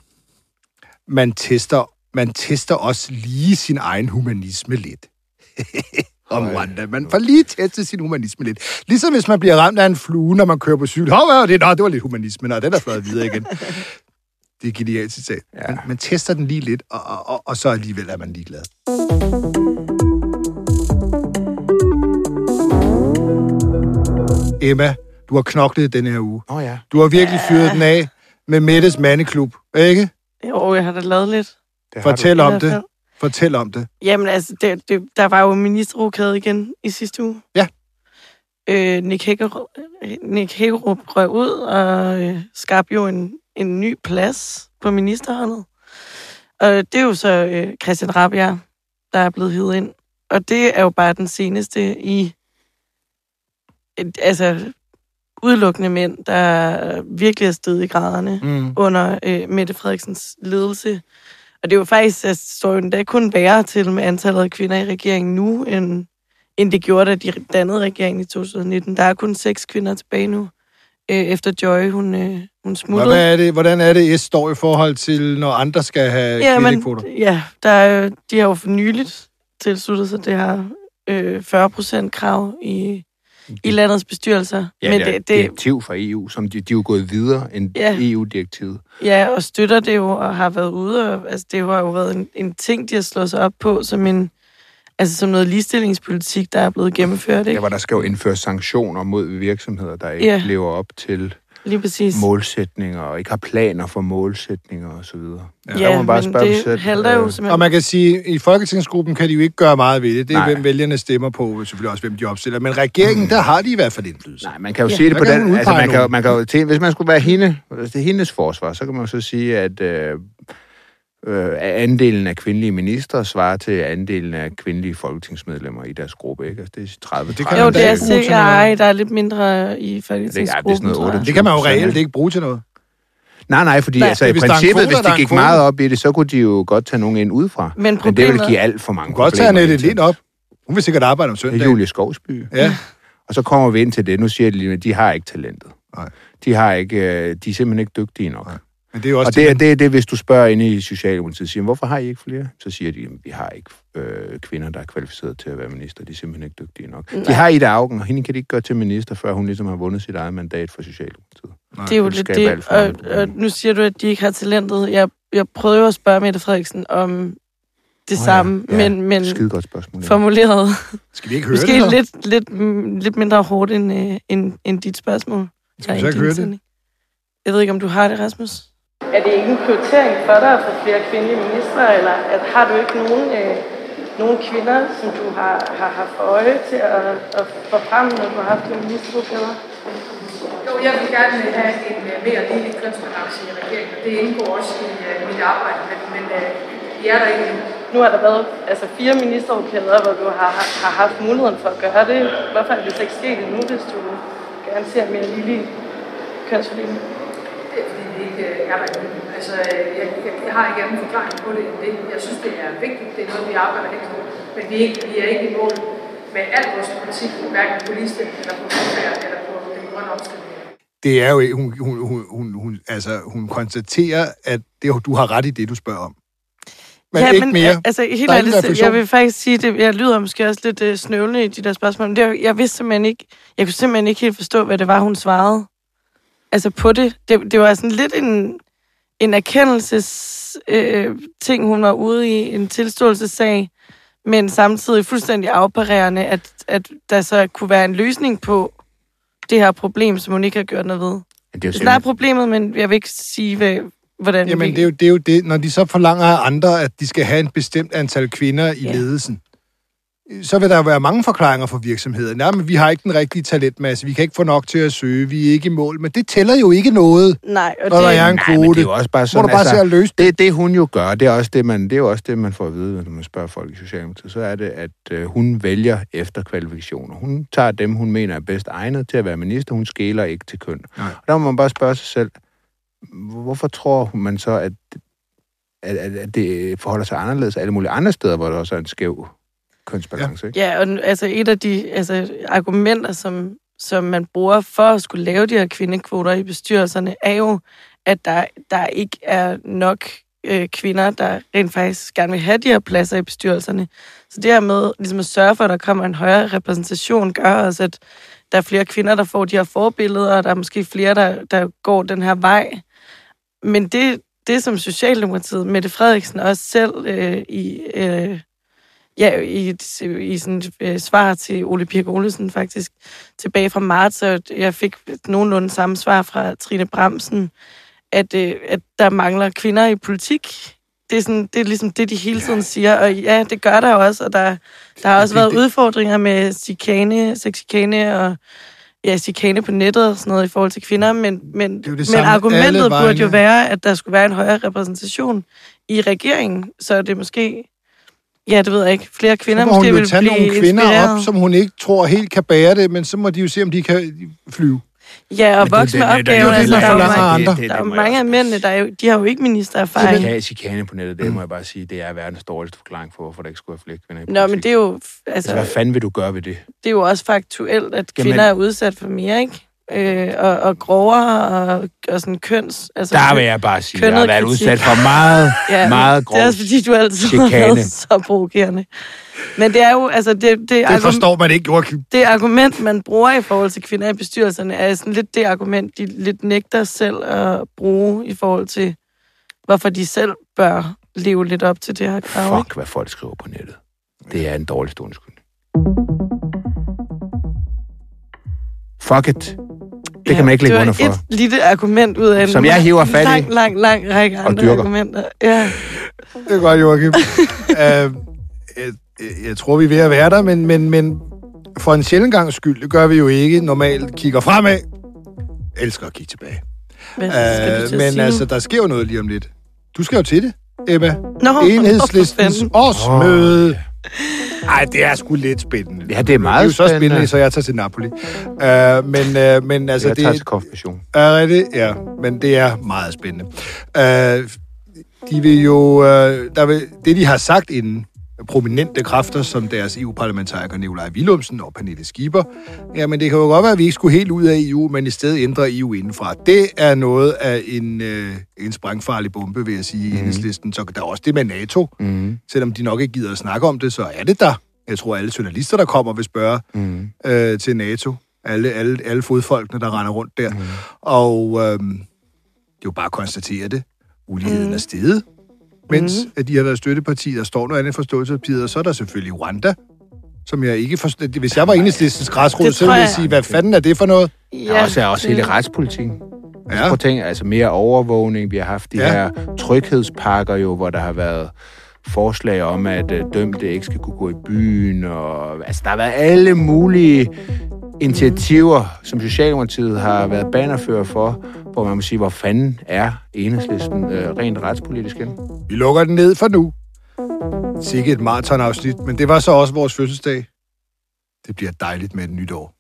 man tester, man tester også lige sin egen humanisme lidt. om Rwanda. Man får lige testet sin humanisme lidt. Ligesom hvis man bliver ramt af en flue, når man kører på cykel. Hov, hvad det? Nå, det var lidt humanisme. Nå, den er fløjet videre igen. Det er et genialt citat. Ja. Man, man tester den lige lidt, og, og, og, og så alligevel er man ligeglad. Emma, du har knoklet den her uge. Åh oh, ja. Du har virkelig fyret den af med Mettes mandeklub, ikke? Jo, jeg har da lavet lidt. Det Fortæl I om det. Fortæl om det. Jamen altså, det, det, der var jo ministerrokade igen i sidste uge. Ja. Øh, Nick, Hækkerup, Nick Hækkerup røg ud og øh, skabte jo en, en ny plads på ministerholdet. Og det er jo så øh, Christian Rabia, der er blevet hivet ind. Og det er jo bare den seneste i... Et, altså, udelukkende mænd, der virkelig er steget i graderne Mm. under øh, Mette Frederiksens ledelse. Og det er jo faktisk, at står jo endda kun værre til med antallet af kvinder i regeringen nu, end, end det gjorde, da de dannede regeringen i 2019. Der er kun seks kvinder tilbage nu, øh, efter Joy, hun, øh, hun smuttede. hvad er det, hvordan er det, S står i forhold til, når andre skal have ja, men, ja, der er, de har jo for nyligt tilsluttet sig det her øh, 40 procent krav i, i landets bestyrelser. Ja, men det er det, et det, direktiv fra EU, som de, de er jo gået videre end Ja. EU-direktivet. Ja, og støtter det jo, og har været ude, og altså, det har jo været en, en ting, de har slået sig op på, som en, altså som noget ligestillingspolitik, der er blevet gennemført, Ja, ikke? hvor der skal jo indføres sanktioner mod virksomheder, der ikke Ja. lever op til Lige præcis. målsætninger, og ikke har planer for målsætninger osv. Ja, Ja, men det halter jo Og simpelthen. man kan sige, at i Folketingsgruppen kan de jo ikke gøre meget ved det. Det er, Nej. hvem vælgerne stemmer på, og selvfølgelig også, hvem de opstiller. Men regeringen, der har de i hvert fald indflydelse. Nej, man kan jo Ja. sige det på kan den... Altså, man kan, man kan jo, til, hvis man skulle være hende, hvis det er hendes forsvar, så kan man jo så sige, at øh, øh, andelen af kvindelige ministre svarer til andelen af kvindelige folketingsmedlemmer i deres gruppe, ikke? Altså, det er 30 Det kan Jo, det er sikkert, ej, der er lidt mindre i det er folketingsgruppen, jeg. 28. Det kan man jo reelt ikke bruge til noget. Nej, nej, fordi Nej, altså, i hvis princippet, kvote, hvis der de en gik meget op i det, så kunne de jo godt tage nogen ind udefra. Men Men det problemet, vil give alt for mange Du kan godt tage problemer. Annette Lind op. Hun vil sikkert arbejde om Det er søndagen. Julie Skovsby. Ja. Og så kommer vi ind til det. Nu siger de lige, at de har ikke talentet. Nej. De, har ikke, øh, de er simpelthen ikke dygtige nok. Nej. Men det er jo også Og det er det, er det, hvis du spørger inde i Socialdemokratiet, siger, hvorfor har I ikke flere? Så siger de, at vi har ikke øh, kvinder, der er kvalificeret til at være minister. De er simpelthen ikke dygtige nok. Nej. De har Ida Augen, og hende kan de ikke gøre til minister, før hun ligesom har vundet sit eget mandat for Socialdemokratiet. det er jo det det, og, og nu siger du, at de ikke har talentet. Jeg, jeg prøvede jo at spørge Mette Frederiksen om det ja, samme, ja, men, men Skide godt spørgsmål. ja. formuleret Skal vi ikke høre måske det så? lidt, lidt, lidt mindre hårdt end, øh, end, end dit spørgsmål. Skal vi så ikke høre det? sending. Jeg ved ikke, om du har det, Rasmus? Er det ikke en prioritering for dig at få flere kvindelige ministre, eller at, har du ikke nogen, øh, nogen kvinder, som du har, har haft for øje til at, at få frem, når du har haft dine ministerrokader? Jo, jeg vil gerne have en øh, mere ligelig kønsbalance i regeringen, og det indgår også i øh, mit arbejde, men, men vi er der ikke endnu. Nu har der været altså, fire ministerrokader, hvor du har, har haft muligheden for at gøre det. Hvorfor er det så ikke sket endnu, hvis du gerne ser mere ligelig kønsfordeling? Er ikke øh, er der. Altså, øh, jeg, jeg, jeg har ikke anden forklaring på det end det. Jeg synes, det er vigtigt. Det er noget, vi arbejder hen på. Men vi er ikke, vi er ikke i mål med al vores politik, hverken på ligestilling eller på velfærd eller på den grønne omstilling. Det er jo ikke... Hun, hun, hun, hun, hun, altså, hun konstaterer, at det, du har ret i det, du spørger om. Men ja, ikke men, mere. øh, Altså, helt ærligt, jeg vil faktisk sige, det, jeg lyder måske også lidt øh, snøvlende i de der spørgsmål, men det, jeg vidste simpelthen ikke, jeg kunne simpelthen ikke helt forstå, hvad det var, hun svarede. Altså på det. Det, det var sådan lidt en, en erkendelses øh, ting, hun var ude i, en tilståelsessag, men samtidig fuldstændig afparerende, at, at der så kunne være en løsning på det her problem, som hun ikke har gjort noget ved. Det er jo Sådan er problemet, men jeg vil ikke sige, hvad, hvordan Jamen, vi... det er, jo, det er jo det, når de så forlanger af andre, at de skal have en bestemt antal kvinder i Ja. ledelsen. Så vil der være mange forklaringer for virksomheder. Nej, men vi har ikke den rigtige talentmasse, vi kan ikke få nok til at søge, vi er ikke i mål. Men det tæller jo ikke noget, Nej, og når det, der er en Nej, kvote. men det er jo også bare Må sådan, du bare se at løse det. det, det hun jo gør, det er også det, man, det er jo også det, man får at vide, når man spørger folk i Socialdemokratiet, så er det, at øh, hun vælger efter kvalifikationer. Hun tager dem, hun mener er bedst egnet til at være minister. Hun skæler ikke til køn. Nej. Og der må man bare spørge sig selv, hvorfor tror man så, at, at, at, at det forholder sig anderledes alle mulige andre steder, hvor der også er en skæv kønsbalance, ikke? Ja, og altså et af de altså, argumenter, som, som man bruger for at skulle lave de her kvindekvoter i bestyrelserne, er jo, at der, der ikke er nok øh, kvinder, der rent faktisk gerne vil have de her pladser i bestyrelserne. Så det her med ligesom at sørge for, at der kommer en højere repræsentation, gør også, at der er flere kvinder, der får de her forbilleder, og der er måske flere, der, der går den her vej. Men det, det som Socialdemokratiet, Mette Frederiksen også selv øh, i... Øh, ja, i, et, i sådan et øh, svar til Ole Birk Olesen faktisk tilbage fra marts, og jeg fik nogenlunde samme svar fra Trine Bremsen, at, øh, at der mangler kvinder i politik. Det er, sådan, det er ligesom det, de hele tiden siger, og ja, det gør der også, og der, der har også det- været det- udfordringer med chikane, sexikane og ja, chikane på nettet og sådan noget i forhold til kvinder, men, men, jo det men samme argumentet burde jo være, at der skulle være en højere repræsentation i regeringen, så det måske, ja, det ved jeg ikke, flere kvinder så må hun måske jo vil tage blive nogle kvinder inspireret. op, som hun ikke tror helt kan bære det, men så må de jo se, om de kan flyve. Ja, og det er vokse med det er jo opgaven. det, Altså, der der, er jo mange, andre. der er jo mange af mændene, der er jo, de har jo ikke ministererfaring. Chikane, chikane på nettet, det må jeg bare sige, det er verdens dårligste forklaring for, hvorfor der ikke skulle være flere kvinder i Nå, men det er jo, Altså, altså, hvad fanden vil du gøre ved det? det er jo også faktuelt, at Jamen- kvinder er udsat for mere, ikke? Øh, og, og grovere og, og sådan køns... Altså, Der vil jeg bare sige, at jeg har været kritik. udsat for meget, ja, meget grov Det er også fordi, du altid har været så provokerende. Men det er jo, altså, det, det, Det argument, forstår man ikke, Joachim. det argument, man bruger i forhold til kvinder i bestyrelserne, er sådan lidt det argument, de lidt nægter selv at bruge i forhold til, hvorfor de selv bør leve lidt op til det her krav. ikke? Fuck, hvad folk skriver på nettet. Det er en dårlig undskyldning. Fuck it. Det kan man ikke lægge under for. Et lille argument ud af en Som jeg hiver fat i. lang, lang, lang række andre dyrker. argumenter. Ja. Det er godt, Joachim. uh, jeg, jeg tror, vi er ved at være der, men, men, men for en sjældent gangs skyld, det gør vi jo ikke. Normalt kigger fremad. Elsker at kigge tilbage. Hvad skal du Uh, men sige altså, der sker jo noget lige om lidt. Du skal jo til det, Emma. Nå, Enhedslistens for fanden. årsmøde. Ej, det er sgu lidt spændende. Ja, det er meget Det er jo så spændende. spændende, så jeg tager til Napoli. Uh, men, uh, men altså, Jeg det tager til konfirmation. er rigtigt, ja. Men det er meget spændende. Uh, de vil jo... Uh, der vil, det, de har sagt inden, prominente kræfter, som deres EU-parlamentariker Nikolaj Willumsen og Pernille Schieber, jamen det kan jo godt være, at vi ikke skulle helt ud af EU, men i stedet ændre EU indenfra. Det er noget af en, øh, en sprængfarlig bombe, vil jeg sige, i mm. enhedslisten. Så der er også det med NATO. Mm. Selvom de nok ikke gider at snakke om det, så er det der. Jeg tror, alle journalister, der kommer, vil spørge Mm. øh, til NATO. Alle, alle, alle fodfolkene, der render rundt der. Mm. Og øh, det er jo bare at konstatere det. Uligheden mm. er steget, mens mm. at de har været støtteparti. Der står noget andet forståelsespapiret, og så er der selvfølgelig Rwanda, som jeg ikke forstår. Hvis jeg var enhedslistens græsrod, Det så ville jeg sige, hvad fanden er det for noget? Der er også, er også hele retspolitikken. Ja. Ja, Prøv at tænke, altså mere overvågning. Vi har haft de Ja. ja. her tryghedspakker jo, hvor der har været forslag om, at øh, dømte ikke skal kunne gå i byen. Og, altså, der har været alle mulige initiativer, som Socialdemokratiet har været bannerfører for, hvor man må sige, hvor fanden er enhedslisten øh, rent retspolitisk hen? vi lukker den ned for nu. Sikke et maratonafsnit, men det var så også vores fødselsdag. Det bliver dejligt med et nyt år.